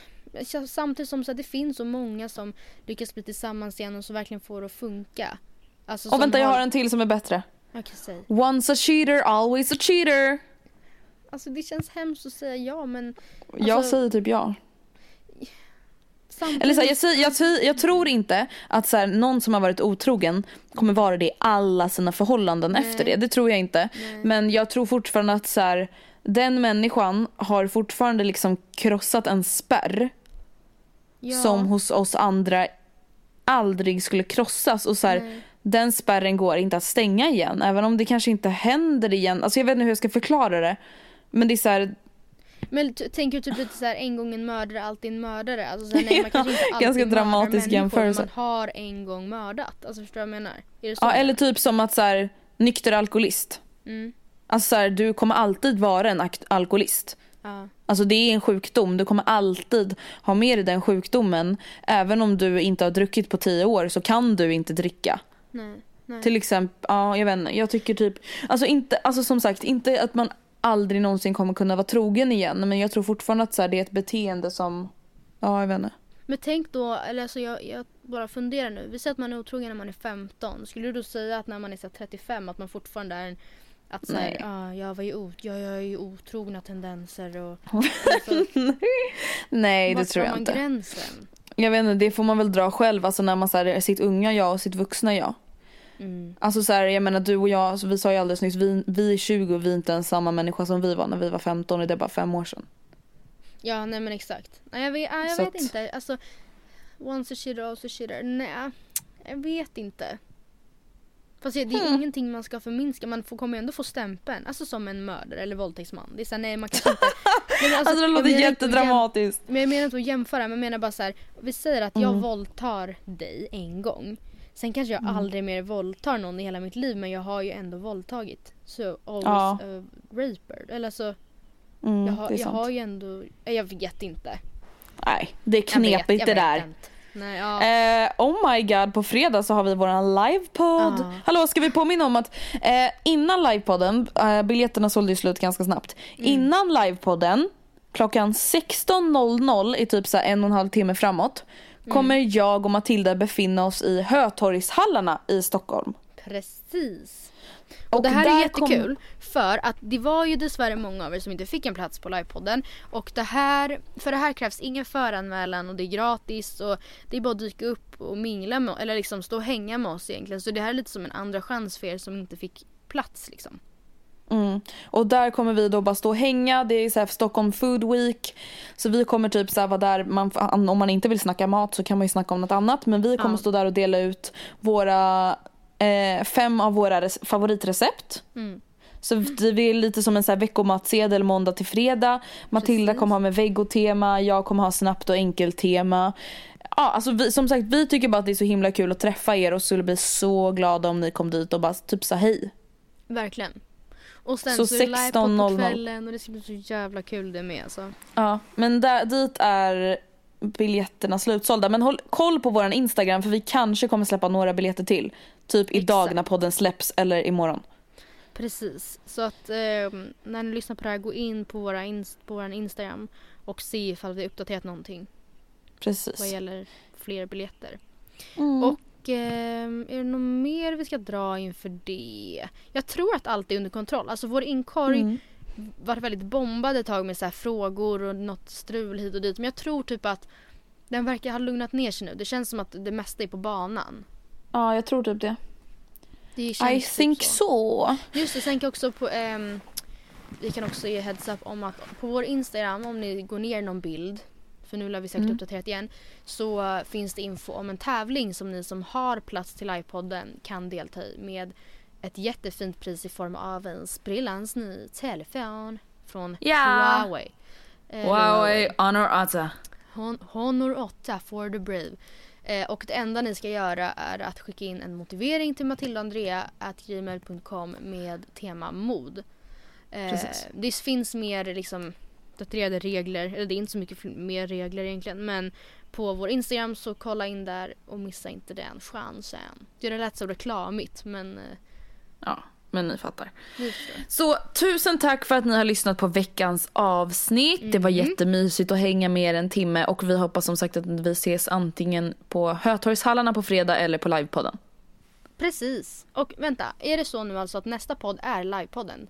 samtidigt som så att det finns så många som lyckas bli tillsammans igen och som verkligen får det att funka. Alltså, Och vänta jag har en till som är bättre. Säg. Once a cheater, always a cheater. Alltså det känns hemskt att säga ja men jag Alltså- säger typ ja. samtidigt... Eller så här, jag, säger, jag, säger- jag tror inte att så här, någon som har varit otrogen kommer vara det i alla sina förhållanden Nej. efter det. Det tror jag inte. Nej. Men jag tror fortfarande att så här, den människan har fortfarande liksom krossat en spärr ja. som hos oss andra aldrig skulle krossas. Och så här, den spärren går inte att stänga igen. Även om det kanske inte händer igen. Alltså jag vet inte hur jag ska förklara det. Men det är så här, Men tänker du typ lite såhär en gång en mördare alltid en mördare? Alltså såhär, nej man kanske inte alltid Ganska dramatisk jämförelse. Man har en gång mördat. Alltså förstår du vad jag menar? Så ja, eller typ som att så här, nykter alkoholist. Mm. Alltså så här, du kommer alltid vara en alkoholist. Ja. Alltså det är en sjukdom. Du kommer alltid ha med dig den sjukdomen. Även om du inte har druckit på tio år så kan du inte dricka. Nej. Nej. Till exempel, ja jag vet inte. Jag tycker typ, alltså inte, alltså som sagt inte att man aldrig någonsin kommer kunna vara trogen igen. Men jag tror fortfarande att så här, det är ett beteende som, ja jag vet inte. Men tänk då, eller alltså jag, jag bara funderar nu. Vi säger att man är otrogen när man är 15. Skulle du då säga att när man är så här 35 att man fortfarande är en att säga, Nej. ah, jag var ju ot- jag, jag är ju otrogna tendenser och alltså, Nej det var tror drar jag man inte. gränsen? Jag vet inte, det får man väl dra själv. Alltså när man så här, är sitt unga jag och sitt vuxna jag. Mm. Alltså så här, jag menar du och jag, alltså, vi sa ju alldeles nyss, vi, vi är 20 och vi är inte ens samma människa som vi var när vi var 15 och det är bara fem år sedan. Ja, nej men exakt. Nej, jag vet, jag Så vet att- inte. Alltså, once a cheater, always a cheater. Nej, jag vet inte. Fast det det är Hmm. ingenting man ska förminska. Man får, kommer ju ändå få stämpeln. Alltså som en mördare eller våldtäktsman. Det är såhär, nej man kanske inte... Men Alltså, det jag låter jättedramatiskt. jäm- Men jag menar inte att jämföra, men jag menar bara så här. Vi säger att jag Mm. våldtar dig en gång. Sen kanske jag aldrig mer våldtar någon i hela mitt liv men jag har ju ändå våldtagit. Så always Ja. a raper. Eller så, Mm, jag, har, det jag sant. har ju ändå, jag vet inte. Nej, det är Jag vet- knepigt jag det vet där. inte. Nej, ja. Eh, oh my god, på fredag så har vi våran livepodd. Ja. Hallå, ska vi påminna om att eh, innan livepodden, eh, biljetterna sålde ju slut ganska snabbt. Mm. Innan livepodden, klockan 16.00 i typ så en och en halv timme framåt, Mm. kommer jag och Matilda befinna oss i Hötorgshallarna i Stockholm. Precis. Och, det här är jättekul kom- för att det var ju dessvärre många av er som inte fick en plats på livepodden. Och det här, för det här krävs ingen föranmälan och det är gratis och det är bara att dyka upp och mingla med eller liksom stå och hänga med oss egentligen. Så det här är lite som en andra chans för er som inte fick plats liksom. Mm. Och där kommer vi då bara stå och hänga. Det är så här Stockholm Food Week. Så vi kommer typ så här vara där. Man, om man inte vill snacka mat så kan man ju snacka om något annat. Men vi kommer Ja. stå där och dela ut våra eh, fem av våra favoritrecept. Mm. Så det är lite som en så här veckomatsedel måndag till fredag. Matilda Precis. kommer ha med vegotema. Jag kommer ha snabbt och enkelt tema. Ja, alltså vi, som sagt vi tycker bara att det är så himla kul att träffa er och skulle bli så glada om ni kom dit och bara typ sa hej. Verkligen. Och sen Så så, är det på 16.00. kvällen och det ska bli så jävla kul det med alltså. Ja, men där, dit är biljetterna slutsålda. Men håll koll på våran Instagram för vi kanske kommer släppa några biljetter till. Typ idag Exakt. när podden släpps eller imorgon. Precis. Så att eh, när ni lyssnar på det här, gå in på våra ins- på vår Instagram och se ifall vi uppdaterat någonting vad Precis. gäller fler biljetter. Mm. Och eh, är det något mer vi ska dra inför det? Jag tror att allt är under kontroll. Alltså vår inkorg Mm. var väldigt bombad ett tag med så här frågor och något strul hit och dit. Men jag tror typ att den verkar ha lugnat ner sig nu. Det känns som att det mesta är på banan. Ja, jag tror typ det. Det I typ think så. so. Just det, sen kan jag också på, ehm, vi kan också ge heads up om att på vår Instagram om ni går ner någon bild för nu lär vi säkert Mm. uppdaterat igen så finns det info om en tävling som ni som har plats till livepodden kan delta i med ett jättefint pris i form av en sprillans ny telefon från Ja. Huawei. Eh, Huawei Honor 8. Hon, Honor 8 for the brave. Eh, och det enda ni ska göra är att skicka in en motivering till matildaandrea.gmail.com med tema mod. Eh, det finns mer liksom daterade regler, eller det är inte så mycket mer regler egentligen men på vår Instagram så kolla in där och missa inte den chansen. Det lät så reklamigt men eh, Ja. Men ni fattar. Så tusen tack för att ni har lyssnat på veckans avsnitt. Det var jättemysigt att hänga med er en timme och vi hoppas som sagt att vi ses antingen på Hötorgshallarna på fredag eller på livepodden. Precis. Och vänta, är det så nu alltså att nästa podd är livepodden?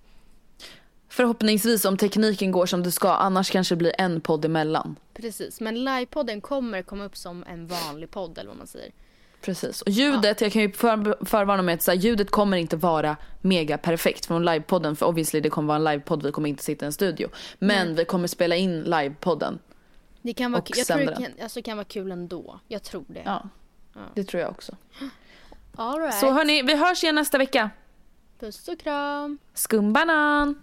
Förhoppningsvis om tekniken går som det ska, annars kanske det blir en podd emellan. Precis, men livepodden kommer komma upp som en vanlig podd eller vad man säger. Precis. Och ljudet, jag kan ju för, förvarna med att så här, ljudet kommer inte vara mega perfekt från livepodden för obviously det kommer vara en livepodd, vi kommer inte sitta i en studio. Men vi kommer spela in livepodden. Det kan vara, jag tror det kan, alltså, kan vara kul ändå. Jag tror det. Ja, det tror jag också. All right. Så hörni, vi hörs igen nästa vecka. Puss och kram. Skumbanan!